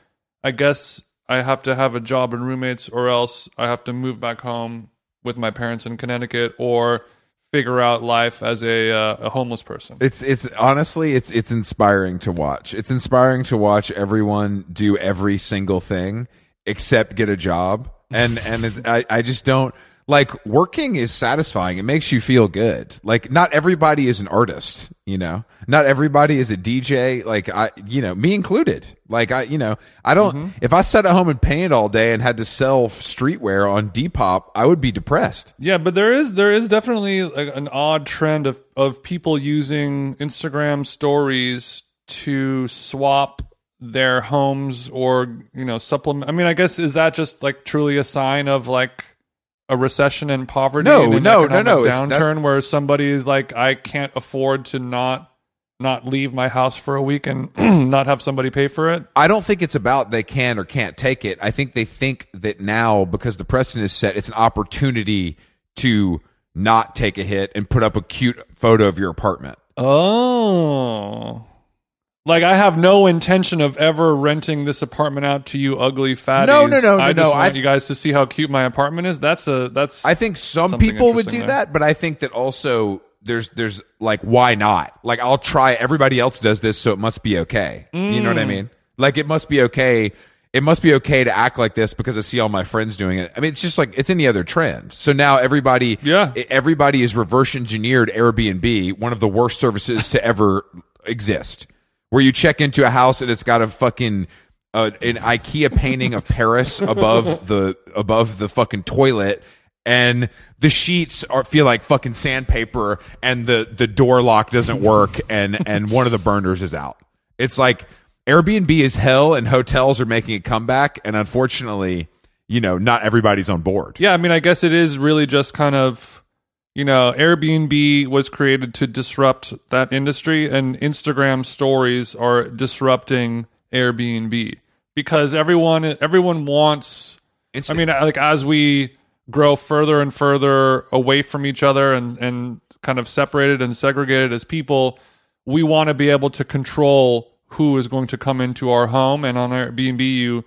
[SPEAKER 1] I guess I have to have a job and roommates, or else I have to move back home with my parents in Connecticut, or figure out life as a uh, a homeless person.
[SPEAKER 2] It's it's honestly it's it's inspiring to watch. It's inspiring to watch everyone do every single thing except get a job. And and it, I I just don't like working is satisfying. It makes you feel good. Like not everybody is an artist, you know. Not everybody is a DJ. Like I, you know, me included. Like I, you know, I don't. Mm-hmm. If I sat at home and painted all day and had to sell streetwear on Depop, I would be depressed.
[SPEAKER 1] Yeah, but there is there is definitely like an odd trend of of people using Instagram stories to swap their homes or you know supplement. I mean, I guess is that just like truly a sign of like a recession and poverty?
[SPEAKER 2] No,
[SPEAKER 1] and an
[SPEAKER 2] no, no, no, it's-
[SPEAKER 1] Downturn where somebody is like, I can't afford to not not leave my house for a week and not have somebody pay for it.
[SPEAKER 2] I don't think it's about they can or can't take it. I think they think that now because the precedent is set, it's an opportunity to not take a hit and put up a cute photo of your apartment.
[SPEAKER 1] Oh. Like I have no intention of ever renting this apartment out to you ugly fatties.
[SPEAKER 2] No, no, no,
[SPEAKER 1] I
[SPEAKER 2] no,
[SPEAKER 1] just
[SPEAKER 2] no,
[SPEAKER 1] want
[SPEAKER 2] I-
[SPEAKER 1] you guys to see how cute my apartment is. That's a that's
[SPEAKER 2] I think some people would do
[SPEAKER 1] there.
[SPEAKER 2] that, but I think that also there's there's like why not? Like I'll try. Everybody else does this, so it must be okay. You know what I
[SPEAKER 1] Mm.
[SPEAKER 2] mean? Like it must be okay. It must be okay to act like this because I see all my friends doing it. I mean, it's just like it's any other trend. So now everybody,
[SPEAKER 1] Yeah.
[SPEAKER 2] everybody is reverse engineered Airbnb, one of the worst services to ever exist, where you check into a house and it's got a fucking uh, an IKEA painting of Paris above the above the fucking toilet, and the sheets are feel like fucking sandpaper, and the the door lock doesn't work, and and one of the burners is out. It's like Airbnb is hell, and hotels are making a comeback, and unfortunately, you know, not everybody's on board.
[SPEAKER 1] Yeah, I mean I guess it is really just kind of you know, Airbnb was created to disrupt that industry and Instagram stories are disrupting Airbnb because everyone everyone wants I mean, like as we grow further and further away from each other and and kind of separated and segregated as people, we want to be able to control who is going to come into our home. And on Airbnb, you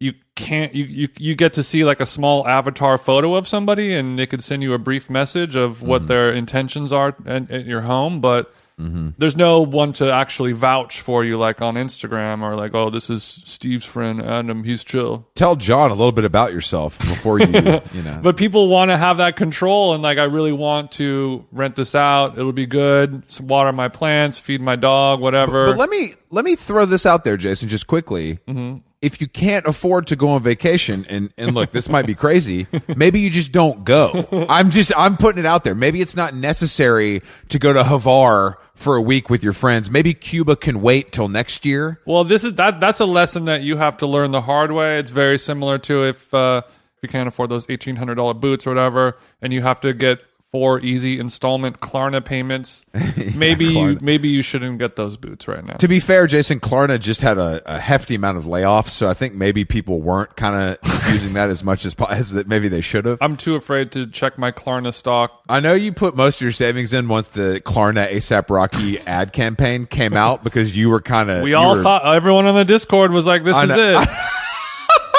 [SPEAKER 1] you can't you you you get to see like a small avatar photo of somebody, and they could send you a brief message of what mm-hmm. their intentions are at, at your home, but. Mm-hmm. There's no one to actually vouch for you, like on Instagram, or like, oh, this is Steve's friend Adam. He's chill.
[SPEAKER 2] Tell John a little bit about yourself before you, you know.
[SPEAKER 1] But people want to have that control, and like I really want to rent this out. It'll be good. Water my plants, feed my dog, whatever.
[SPEAKER 2] But let me let me throw this out there, Jason, just quickly. Mm-hmm. If you can't afford to go on vacation, and and look, this might be crazy. Maybe you just don't go. I'm just I'm putting it out there. Maybe it's not necessary to go to Havar for a week with your friends. Maybe Cuba can wait till next year.
[SPEAKER 1] well, this is that. That's a lesson that you have to learn the hard way. It's very similar to if uh, if you can't afford those eighteen hundred dollar boots or whatever, and you have to get four easy installment Klarna payments, maybe you
[SPEAKER 2] Klarna.
[SPEAKER 1] maybe you shouldn't get those boots right now.
[SPEAKER 2] To be fair, Jason Klarna just had a, a hefty amount of layoffs, so I think maybe people weren't kind of using that as much as, as that maybe they should have.
[SPEAKER 1] I'm too afraid to check my Klarna stock.
[SPEAKER 2] I know you put most of your savings in once the Klarna ASAP Rocky ad campaign came out because you were kind of
[SPEAKER 1] We all thought everyone on the Discord was like, "This
[SPEAKER 2] I
[SPEAKER 1] is
[SPEAKER 2] know.
[SPEAKER 1] it."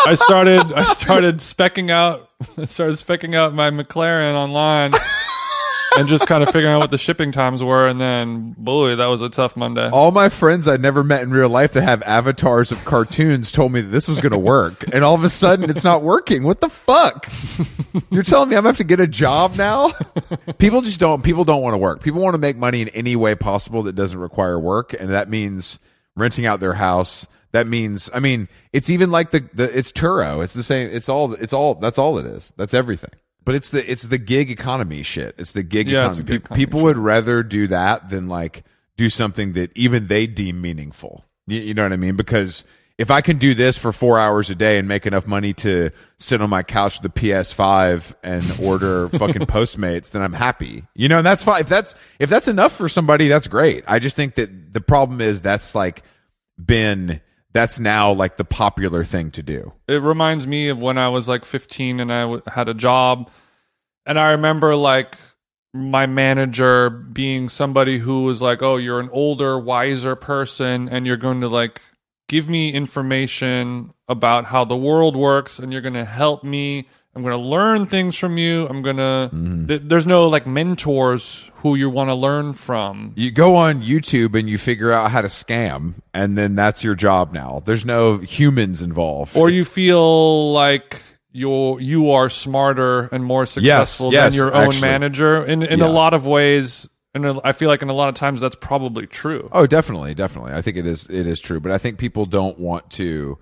[SPEAKER 1] I started I started specking out I started specking out my McLaren online and just kind of figuring out what the shipping times were and then boy, that was a tough Monday.
[SPEAKER 2] all my friends I'd never met in real life that have avatars of cartoons told me that this was going to work, and all of a sudden it's not working. What the fuck? You're telling me I'm gonna have to get a job now? People just don't. People don't want to work. People want to make money in any way possible that doesn't require work, and that means renting out their house. That means, I mean, it's even like the, the it's Turo. It's the same. It's all. It's all. That's all it is. That's everything. But it's the it's the gig economy shit. It's the gig
[SPEAKER 1] Yeah,
[SPEAKER 2] economy.
[SPEAKER 1] gig economy
[SPEAKER 2] People would rather do that than like do something that even they deem meaningful. You, you know what I mean? Because if I can do this for four hours a day and make enough money to sit on my couch with the PS5 and order fucking Postmates, then I'm happy. You know, and that's fine. If that's if that's enough for somebody, that's great. I just think that the problem is that's like been that's now like the popular thing to do.
[SPEAKER 1] It reminds me of when I was like 15 and I w- had a job and I remember like my manager being somebody who was like, "Oh, you're an older, wiser person and you're going to like give me information about how the world works and you're going to help me. I'm going to learn things from you. I'm going to mm-hmm. th- there's no like mentors who you want to learn from.
[SPEAKER 2] You go on YouTube and you figure out how to scam, and then that's your job now. There's no humans involved.
[SPEAKER 1] Or you feel like you're you are smarter and more successful
[SPEAKER 2] yes,
[SPEAKER 1] than your own
[SPEAKER 2] actually.
[SPEAKER 1] manager. In in
[SPEAKER 2] Yeah.
[SPEAKER 1] a lot of ways, and I feel like in a lot of times that's probably true.
[SPEAKER 2] Oh, definitely, definitely. I think it is. It is true, but I think people don't want to.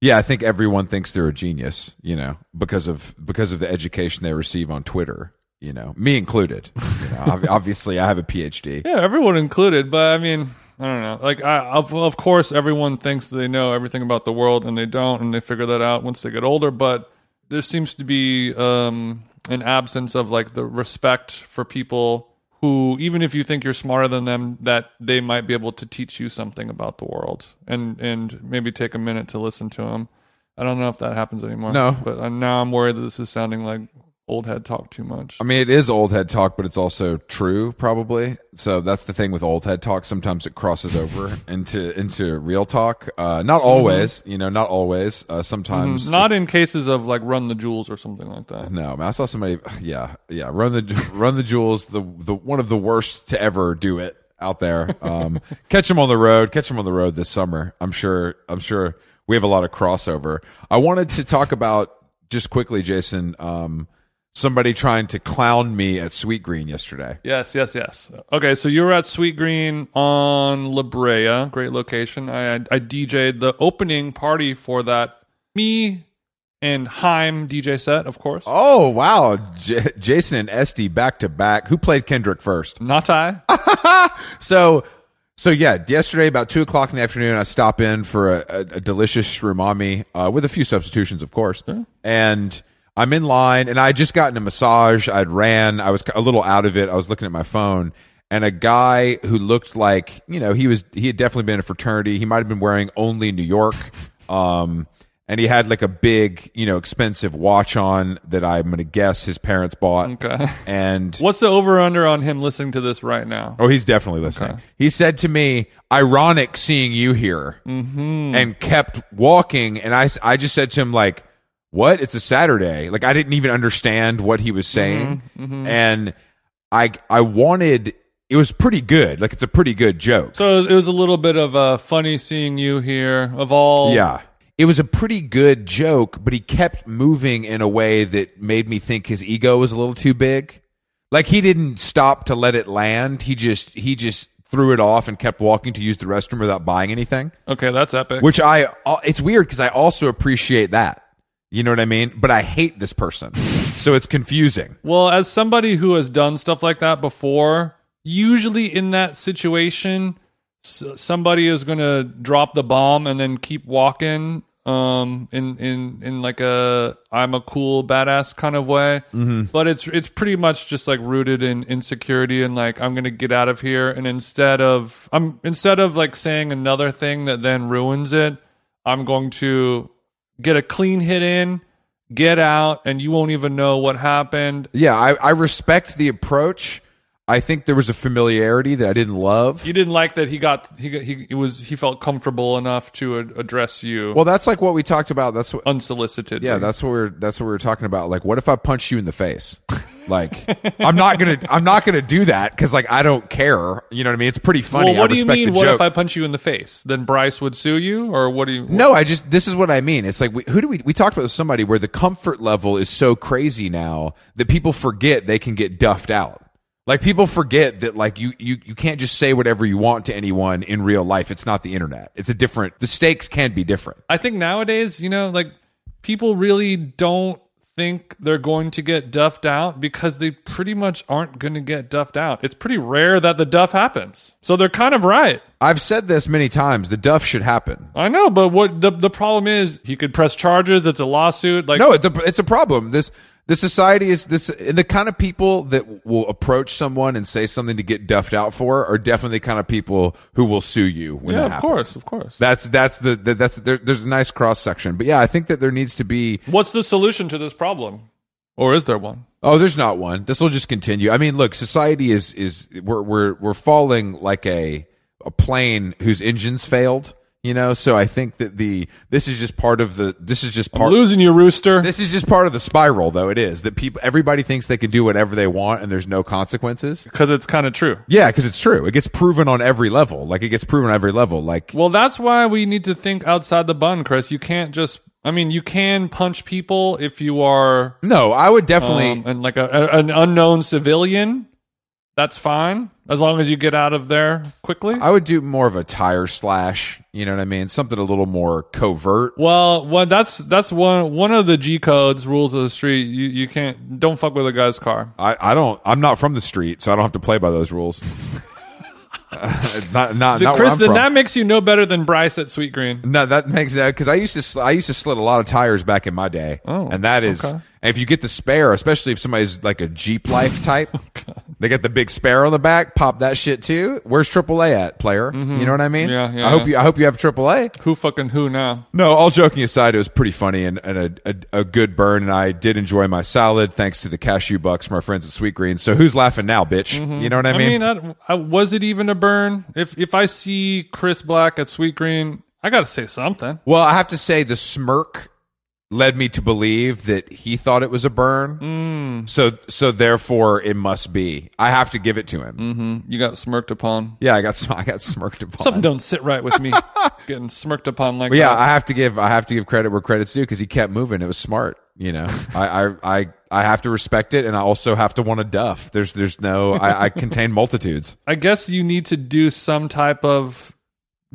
[SPEAKER 2] Yeah, I think everyone thinks they're a genius, you know, because of because of the education they receive on Twitter. You know, me included. You know, obviously, I have a PhD.
[SPEAKER 1] Yeah, everyone included. But I mean, I don't know. Like, I, of of course, everyone thinks they know everything about the world, and they don't, and they figure that out once they get older. But there seems to be um, an absence of like the respect for people who, even if you think you're smarter than them, that they might be able to teach you something about the world, and and maybe take a minute to listen to them. I don't know if that happens anymore.
[SPEAKER 2] No.
[SPEAKER 1] but uh, now I'm worried that this is sounding like old head talk too much.
[SPEAKER 2] I mean, it is old head talk, but it's also true, probably. So that's the thing with old head talk. Sometimes it crosses over into into real talk. Uh, not always, you know, not always. Uh, sometimes
[SPEAKER 1] Not in cases of like run the jewels or something like that.
[SPEAKER 2] No, man, I saw somebody. Yeah, yeah. Run the run the jewels. The the one of the worst to ever do it out there. Um, catch them on the road. Catch them on the road this summer. I'm sure. I'm sure we have a lot of crossover. I wanted to talk about just quickly, Jason. Um, somebody trying to clown me at Sweetgreen yesterday.
[SPEAKER 1] Yes, yes, yes. Okay, so you were at Sweetgreen on La Brea, great location. I I DJ'd the opening party for that. Me and Heim DJ set, of course.
[SPEAKER 2] Oh wow, J- Jason and Esty back to back. Who played Kendrick first?
[SPEAKER 1] Not I.
[SPEAKER 2] So, so yeah, yesterday about two o'clock in the afternoon, I stop in for a, a, a delicious Shroomami uh, with a few substitutions, of course. And I'm in line, and I just gotten a massage. I'd ran. I was a little out of it. I was looking at my phone, and a guy who looked like you know he was he had definitely been in a fraternity. He might have been wearing only New York. Um, and he had like a big, you know, expensive watch on that I'm going to guess his parents bought.
[SPEAKER 1] Okay.
[SPEAKER 2] And
[SPEAKER 1] What's the over under on him listening to this right now?
[SPEAKER 2] Oh, he's definitely listening. He said to me, "Ironic seeing you here," mm-hmm. and kept walking. And I, I just said to him, like, "What? It's a Saturday." Like I didn't even understand what he was mm-hmm, saying, mm-hmm. and I, I wanted. It was pretty good. Like it's a pretty good joke.
[SPEAKER 1] So it was, it was a little bit of a funny seeing you here of all.
[SPEAKER 2] Yeah. It was a pretty good joke, but he kept moving in a way that made me think his ego was a little too big. Like he didn't stop to let it land. He just he just threw it off and kept walking to use the restroom without buying anything.
[SPEAKER 1] Okay, that's epic.
[SPEAKER 2] Which I uh, it's weird because I also appreciate that. You know what I mean? But I hate this person. So it's confusing.
[SPEAKER 1] Well, as somebody who has done stuff like that before, usually in that situation, s- somebody is going to drop the bomb and then keep walking um in in in like a I'm a cool badass kind of way
[SPEAKER 2] Mm-hmm.
[SPEAKER 1] but it's it's pretty much just like rooted in insecurity and like I'm gonna get out of here and instead of I'm instead of like saying another thing that then ruins it I'm going to get a clean hit in get out and you won't even know what happened
[SPEAKER 2] Yeah, I, I respect the approach. I think there was a familiarity that I didn't love.
[SPEAKER 1] you didn't like that he got he got, he it was he felt comfortable enough to ad- address you
[SPEAKER 2] well, that's like what we talked about. That's what.
[SPEAKER 1] unsolicited
[SPEAKER 2] Yeah, that's what we're that's what we were talking about. Like, what if I punch you in the face? Like, I'm not gonna I'm not gonna do that because like I don't care. You know what I mean? It's pretty funny.
[SPEAKER 1] Well, what
[SPEAKER 2] I
[SPEAKER 1] do you mean? What
[SPEAKER 2] joke.
[SPEAKER 1] if I punch you in the face? Then Bryce would sue you, or what do you?
[SPEAKER 2] No, I just this is what I mean. It's like we, who do we we talked about with somebody where the comfort level is so crazy now that people forget they can get duffed out. Like people forget that like you you you can't just say whatever you want to anyone in real life. It's not the internet. It's a different. The stakes can be different.
[SPEAKER 1] I think nowadays, you know, like people really don't think they're going to get duffed out because they pretty much aren't going to get duffed out. It's pretty rare that the duff happens. So they're kind of right.
[SPEAKER 2] I've said this many times. The duff should happen.
[SPEAKER 1] I know, but what the the problem is, he could press charges. It's a lawsuit. Like
[SPEAKER 2] No, it, it's a problem. This the society is this and the kind of people that will approach someone and say something to get duffed out for are definitely the kind of people who will sue you. When
[SPEAKER 1] yeah,
[SPEAKER 2] that
[SPEAKER 1] of
[SPEAKER 2] happens.
[SPEAKER 1] course, of course.
[SPEAKER 2] That's that's the, the that's there, there's a nice cross section, but yeah, I think that there needs to be.
[SPEAKER 1] What's the solution to this problem, or is there one?
[SPEAKER 2] Oh, there's not one. This will just continue. I mean, look, society is is we're we're we're falling like a a plane whose engines failed. You know, so I think that the this is just part of the this is just part.
[SPEAKER 1] Losing your Rooster.
[SPEAKER 2] This is just part of the spiral, though. It is that people everybody thinks they can do whatever they want and there's no consequences.
[SPEAKER 1] Because it's kind of true.
[SPEAKER 2] Yeah, because it's true. It gets proven on every level. Like it gets proven on every level. Like
[SPEAKER 1] Well, that's why we need to think outside the bun, Chris. You can't just. I mean, you can punch people if you are
[SPEAKER 2] no, I would definitely.
[SPEAKER 1] um, and like a, a- an unknown civilian. That's fine as long as you get out of there quickly.
[SPEAKER 2] I would do more of a tire slash. You know what I mean? Something a little more covert.
[SPEAKER 1] well, well, that's that's one one of the G codes rules of the street. You you can't don't fuck with a guy's car.
[SPEAKER 2] I, I don't. I'm not from the street, so I don't have to play by those rules. not not, not
[SPEAKER 1] Chris, then
[SPEAKER 2] from.
[SPEAKER 1] that makes you no better than Bryce at Sweetgreen.
[SPEAKER 2] no, that makes uh, that because I used to sl- I used to slit a lot of tires back in my day,
[SPEAKER 1] Oh,
[SPEAKER 2] and that is
[SPEAKER 1] okay.
[SPEAKER 2] and if you get the spare, especially if somebody's like a Jeep Life type,
[SPEAKER 1] Oh,
[SPEAKER 2] they get the big spare on the back, pop that shit too. Where's AAA at, player? You know what I mean?
[SPEAKER 1] Mm-hmm. Yeah, yeah,
[SPEAKER 2] I hope
[SPEAKER 1] yeah.
[SPEAKER 2] you I hope you have AAA.
[SPEAKER 1] Who fucking who now?
[SPEAKER 2] No, all joking aside, it was pretty funny and, and a, a, a good burn, and I did enjoy my salad thanks to the cashew bucks from our friends at Sweetgreen. So who's laughing now, bitch? You know what I mean?
[SPEAKER 1] I
[SPEAKER 2] mean?
[SPEAKER 1] mean, I, I, was it even a burn? If if I see Chris Black at Sweetgreen, I got to say something.
[SPEAKER 2] well, I have to say the smirk led me to believe that he thought it was a burn.
[SPEAKER 1] Mm.
[SPEAKER 2] So so therefore it must be. I have to give it to him.
[SPEAKER 1] Mm-hmm. You got smirked upon.
[SPEAKER 2] Yeah, I got I got smirked upon.
[SPEAKER 1] Something don't sit right with me. Getting smirked upon like
[SPEAKER 2] But yeah,
[SPEAKER 1] that.
[SPEAKER 2] I have to give I have to give credit where credit's due because he kept moving. It was smart. You know, I, I I I have to respect it, and I also have to want to duff. There's there's no I, I contain multitudes.
[SPEAKER 1] I guess you need to do some type of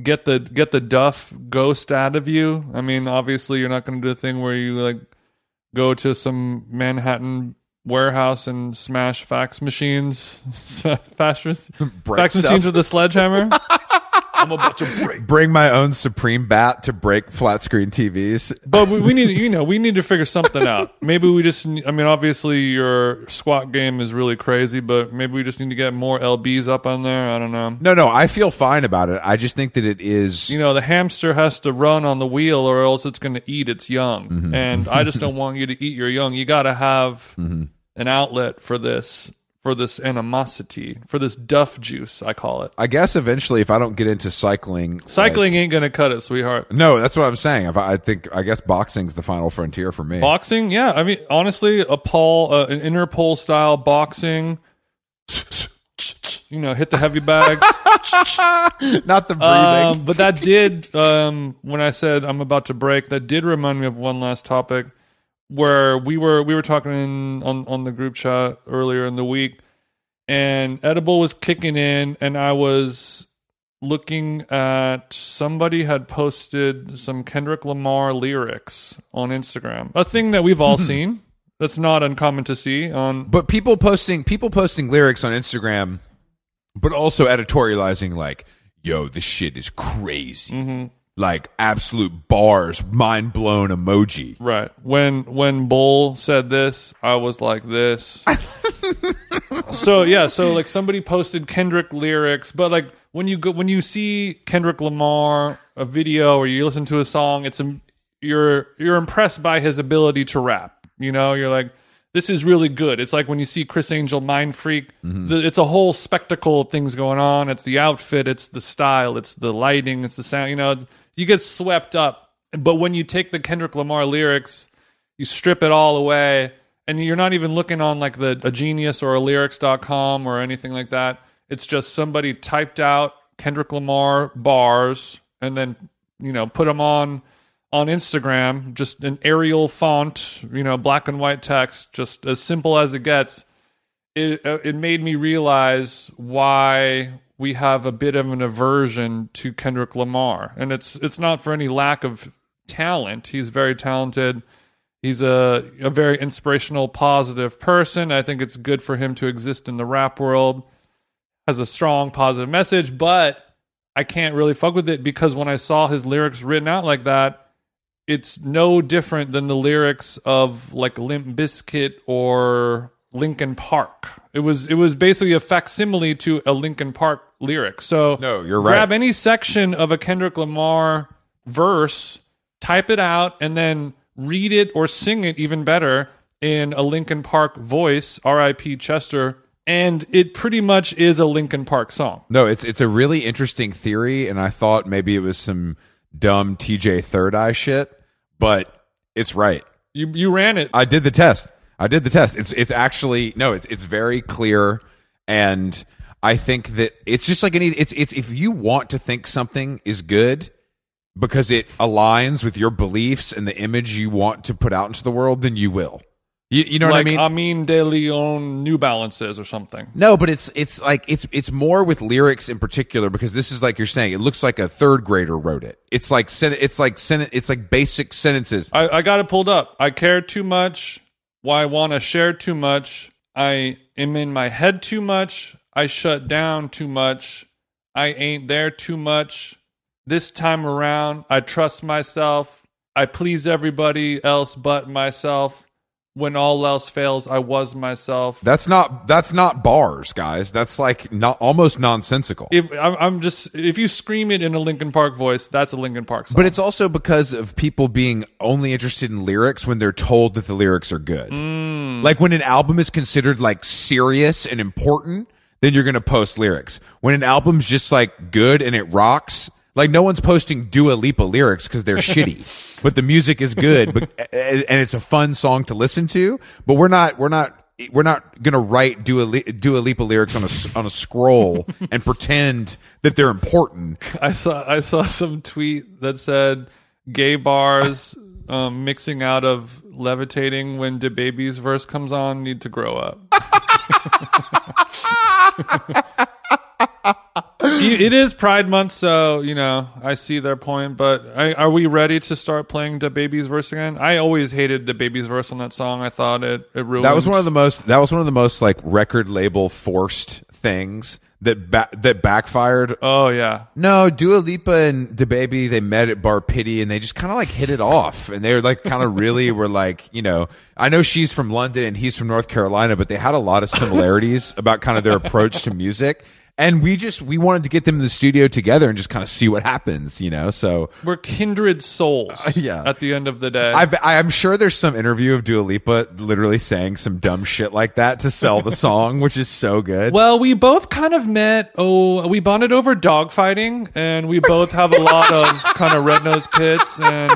[SPEAKER 1] get the get the duff ghost out of you. I mean, obviously, you're not going to do a thing where you like go to some Manhattan warehouse and smash fax machines, fax, fax machines with a sledgehammer. I'm about to break.
[SPEAKER 2] Bring my own supreme bat to break flat screen TVs.
[SPEAKER 1] But we, we need, you know, we need to figure something out. Maybe we just, I mean, obviously your squat game is really crazy, but maybe we just need to get more lbs up on there. I don't know.
[SPEAKER 2] No, no, I feel fine about it. I just think that it is.
[SPEAKER 1] you know, the hamster has to run on the wheel or else it's going to eat its young.
[SPEAKER 2] Mm-hmm.
[SPEAKER 1] And I just don't want you to eat your young. You got to have
[SPEAKER 2] Mm-hmm.
[SPEAKER 1] an outlet for this, for this animosity, for this duff juice, I call it.
[SPEAKER 2] I guess eventually, if I don't get into cycling,
[SPEAKER 1] Cycling ain't going to cut it, sweetheart.
[SPEAKER 2] no, that's what I'm saying. If I, I think, I guess boxing's the final frontier for me.
[SPEAKER 1] Boxing, yeah. I mean, honestly, a pole, uh, an interpole style boxing, you know, hit the heavy bag.
[SPEAKER 2] Not the breathing.
[SPEAKER 1] Um, but that did, um, when I said I'm about to break, that did remind me of one last topic where we were we were talking in, on on the group chat earlier in the week, and edible was kicking in, and I was looking at somebody had posted some Kendrick Lamar lyrics on Instagram, a thing that we've all hmm. seen. That's not uncommon to see on
[SPEAKER 2] but people posting people posting lyrics on Instagram, but also editorializing like, "Yo, this shit is crazy." Mm-hmm. Like absolute bars, mind blown emoji.
[SPEAKER 1] Right. When when Bull said this, I was like this. so yeah, so like somebody posted Kendrick lyrics, but like when you go when you see Kendrick Lamar a video or you listen to a song, it's a, you're you're impressed by his ability to rap. You know, you're like this is really good. It's like when you see Criss Angel Mind Freak, mm-hmm. the, it's a whole spectacle of things going on. It's the outfit, it's the style, it's the lighting, it's the sound. You know, you get swept up. But when you take the Kendrick Lamar lyrics, you strip it all away, and you're not even looking on like the a Genius or a Lyrics.com or anything like that. It's just somebody typed out Kendrick Lamar bars and then you know put them on on Instagram, just an Arial font, you know, black and white text, just as simple as it gets. It uh, it made me realize why we have a bit of an aversion to Kendrick Lamar, and it's it's not for any lack of talent. He's very talented. He's a a very inspirational, positive person. I think it's good for him to exist in the rap world. Has a strong positive message, but I can't really fuck with it because when I saw his lyrics written out like that, it's no different than the lyrics of like Limp Bizkit or Linkin Park. It was it was basically a facsimile to a Linkin Park lyric. So
[SPEAKER 2] No, you're right.
[SPEAKER 1] Grab any section of a Kendrick Lamar verse, type it out, and then read it or sing it even better in a Linkin Park voice. R.I.P. Chester. And it pretty much is a Linkin Park song.
[SPEAKER 2] No, it's it's a really interesting theory, and I thought maybe it was some dumb TJ Third Eye shit, but it's right.
[SPEAKER 1] You you ran it.
[SPEAKER 2] I did the test. I did the test. It's it's actually no, it's it's very clear, and I think that it's just like any. It's it's if you want to think something is good because it aligns with your beliefs and the image you want to put out into the world, then you will. You, you know
[SPEAKER 1] like
[SPEAKER 2] what I mean?
[SPEAKER 1] Like Amin De Leon New Balances or something.
[SPEAKER 2] No, but it's it's like it's it's more with lyrics in particular because this is like you're saying it looks like a third grader wrote it. It's like sen- it's like sen- it's like basic sentences.
[SPEAKER 1] I, I got it pulled up. I care too much. Why I want to share too much? I am in my head too much. I shut down too much. I ain't there too much. This time around, I trust myself. I please everybody else but myself. When all else fails, I was myself.
[SPEAKER 2] That's not that's not bars, guys. That's like not almost nonsensical.
[SPEAKER 1] if I'm, I'm just if you scream it in a Linkin Park voice, that's a Linkin Park song.
[SPEAKER 2] but it's also because of people being only interested in lyrics when they're told that the lyrics are good. Mm. Like when an album is considered like serious and important, then you're going to post lyrics. When an album's just like good and it rocks, like no one's posting Dua Lipa lyrics because they're shitty, but the music is good, but and it's a fun song to listen to. But we're not, we're not. We're not gonna write Dua, Li- Dua Lipa lyrics on a s- on a scroll and pretend that they're important.
[SPEAKER 1] I saw I saw some tweet that said gay bars um, mixing out of levitating when DaBaby's verse comes on need to grow up. it is Pride Month, so you know I see their point. But I, are we ready to start playing DaBaby's verse again? I always hated DaBaby's verse on that song. I thought it it ruined.
[SPEAKER 2] That was one of the most. That was one of the most like record label forced things that ba- that backfired.
[SPEAKER 1] Oh yeah,
[SPEAKER 2] No, Dua Lipa and DaBaby they met at Bar Pitti and they just kind of like hit it off and they were like kind of really were like you know I know she's from London and he's from North Carolina but they had a lot of similarities about kind of their approach to music and we just we wanted to get them in the studio together and just kind of see what happens you know so
[SPEAKER 1] we're kindred souls.
[SPEAKER 2] yeah.
[SPEAKER 1] At the end of the day,
[SPEAKER 2] I've, I'm sure there's some interview of Dua Lipa literally saying some dumb shit like that to sell the song, which is so good.
[SPEAKER 1] Well, we both kind of met. Oh, we bonded over dogfighting, and we both have a lot of kind of red nose pits, and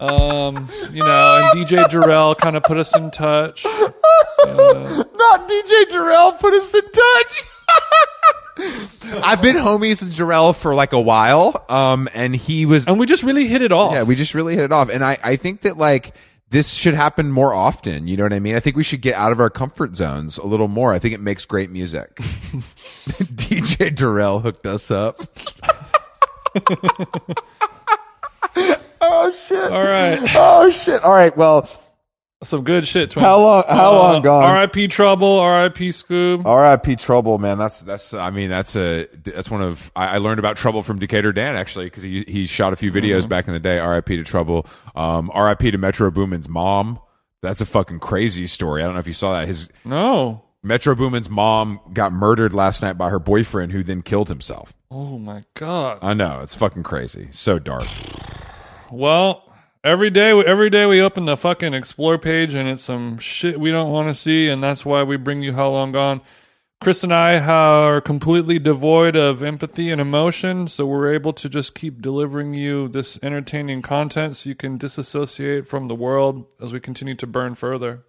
[SPEAKER 1] um, you know, and DJ Jarrell kind of put us in touch.
[SPEAKER 2] Not DJ Jarrell put us in touch. I've been homies with Jarrell for like a while, um, and he was
[SPEAKER 1] And we just really hit it off.
[SPEAKER 2] yeah, we just really hit it off, and I I think that like this should happen more often. You know what I mean? I think we should get out of our comfort zones a little more. I think it makes great music. DJ Jarrell hooked us up. oh shit!
[SPEAKER 1] All right.
[SPEAKER 2] Oh shit! All right, well.
[SPEAKER 1] Some good shit. Twin.
[SPEAKER 2] How long- how long gone?
[SPEAKER 1] R.I.P. Trouble. R.I.P. Scoob.
[SPEAKER 2] R.I.P. Trouble, man. That's that's. I mean, that's a that's one of. I, I learned about Trouble from Decatur Dan actually because he he shot a few videos
[SPEAKER 1] Mm-hmm.
[SPEAKER 2] back in the day. R.I.P. to Trouble. Um, R.I.P. to Metro Boomin's mom. That's a fucking crazy story. I don't know if you saw that. His
[SPEAKER 1] No.
[SPEAKER 2] Metro Boomin's mom got murdered last night by her boyfriend, who then killed himself.
[SPEAKER 1] Oh my god.
[SPEAKER 2] I know it's fucking crazy. So dark.
[SPEAKER 1] Well, every day, every day we open the fucking explore page and it's some shit we don't want to see, and that's why we bring you How Long Gone. Chris and I are completely devoid of empathy and emotion, so we're able to just keep delivering you this entertaining content so you can disassociate from the world as we continue to burn further.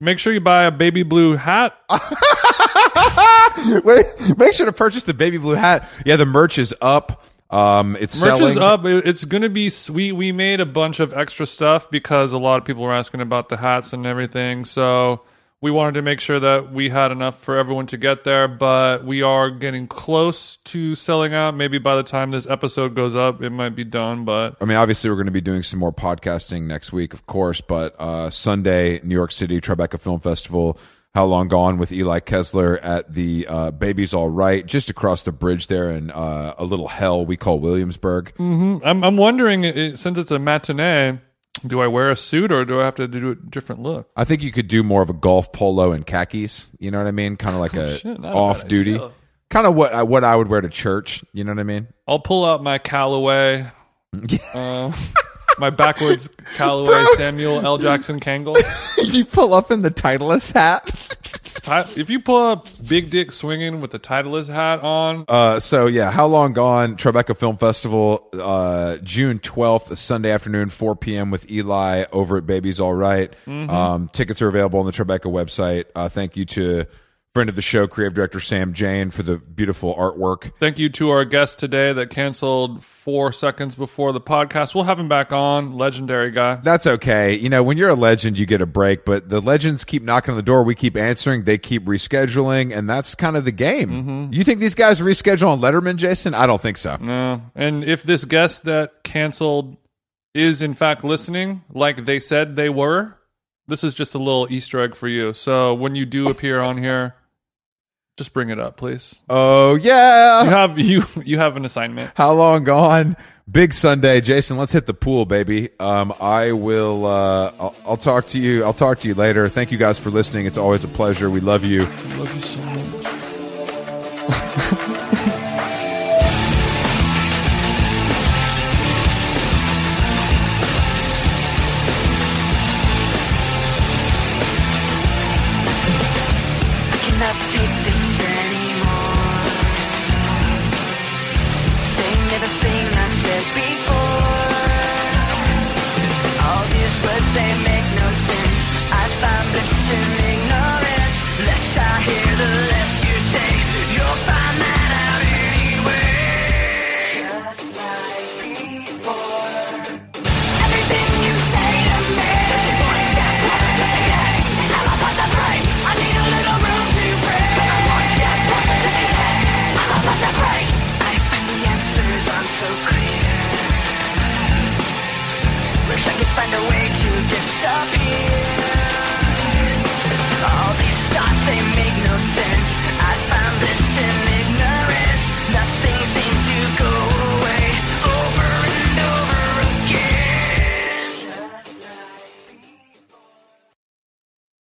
[SPEAKER 1] Make sure you buy a baby blue hat.
[SPEAKER 2] Wait, make sure to purchase the baby blue hat. Yeah, the merch is up. Um, it's
[SPEAKER 1] Merch
[SPEAKER 2] selling.
[SPEAKER 1] is up. It's going to be sweet. We made a bunch of extra stuff because a lot of people were asking about the hats and everything. So we wanted to make sure that we had enough for everyone to get there. But we are getting close to selling out. Maybe by the time this episode goes up, it might be done. But
[SPEAKER 2] I mean, obviously, we're going to be doing some more podcasting next week, of course. But uh, Sunday, New York City Tribeca Film Festival. How long gone with Eli Kessler at the uh, Baby's All Right, just across the bridge there in uh, a little hell we call Williamsburg.
[SPEAKER 1] I'm, I'm wondering, since it's a matinee, do I wear a suit or do I have to do a different look?
[SPEAKER 2] I think you could do more of a golf polo and khakis. You know what I mean? Kind of like a
[SPEAKER 1] Oh, shit, a bad
[SPEAKER 2] off duty, kind of what I- what I would wear to church. You know what I mean?
[SPEAKER 1] I'll pull out my Callaway, uh, my backwards Callaway Samuel L. Jackson Kangol.
[SPEAKER 2] If you pull up in the Titleist hat.
[SPEAKER 1] If you pull up Big Dick swinging with the Titleist hat on,
[SPEAKER 2] Uh, so yeah, how long gone? Tribeca Film Festival, uh, June twelfth, Sunday afternoon, four p.m. with Eli over at Baby's All Right. Um, tickets are available on the Tribeca website. Uh, thank you to friend of the show, creative director Sam Jane, for the beautiful artwork.
[SPEAKER 1] thank you to our guest today that canceled four seconds before the podcast. We'll have him back on. Legendary guy.
[SPEAKER 2] That's okay. You know, when you're a legend, you get a break, but the legends keep knocking on the door. We keep answering. They keep rescheduling, and that's kind of the game. Mm-hmm. You think these guys reschedule on Letterman, Jason? I don't think so.
[SPEAKER 1] No. And if this guest that canceled is in fact listening, like they said they were, this is just a little Easter egg for you. So when you do appear on here, just bring it up, please.
[SPEAKER 2] Oh yeah.
[SPEAKER 1] You have you you have an assignment.
[SPEAKER 2] How long gone? Big Sunday, Jason. Let's hit the pool, baby. Um, I will. Uh, I'll, I'll talk to you. I'll talk to you later. Thank you guys for listening. It's always a pleasure. We love you.
[SPEAKER 1] I love you so much.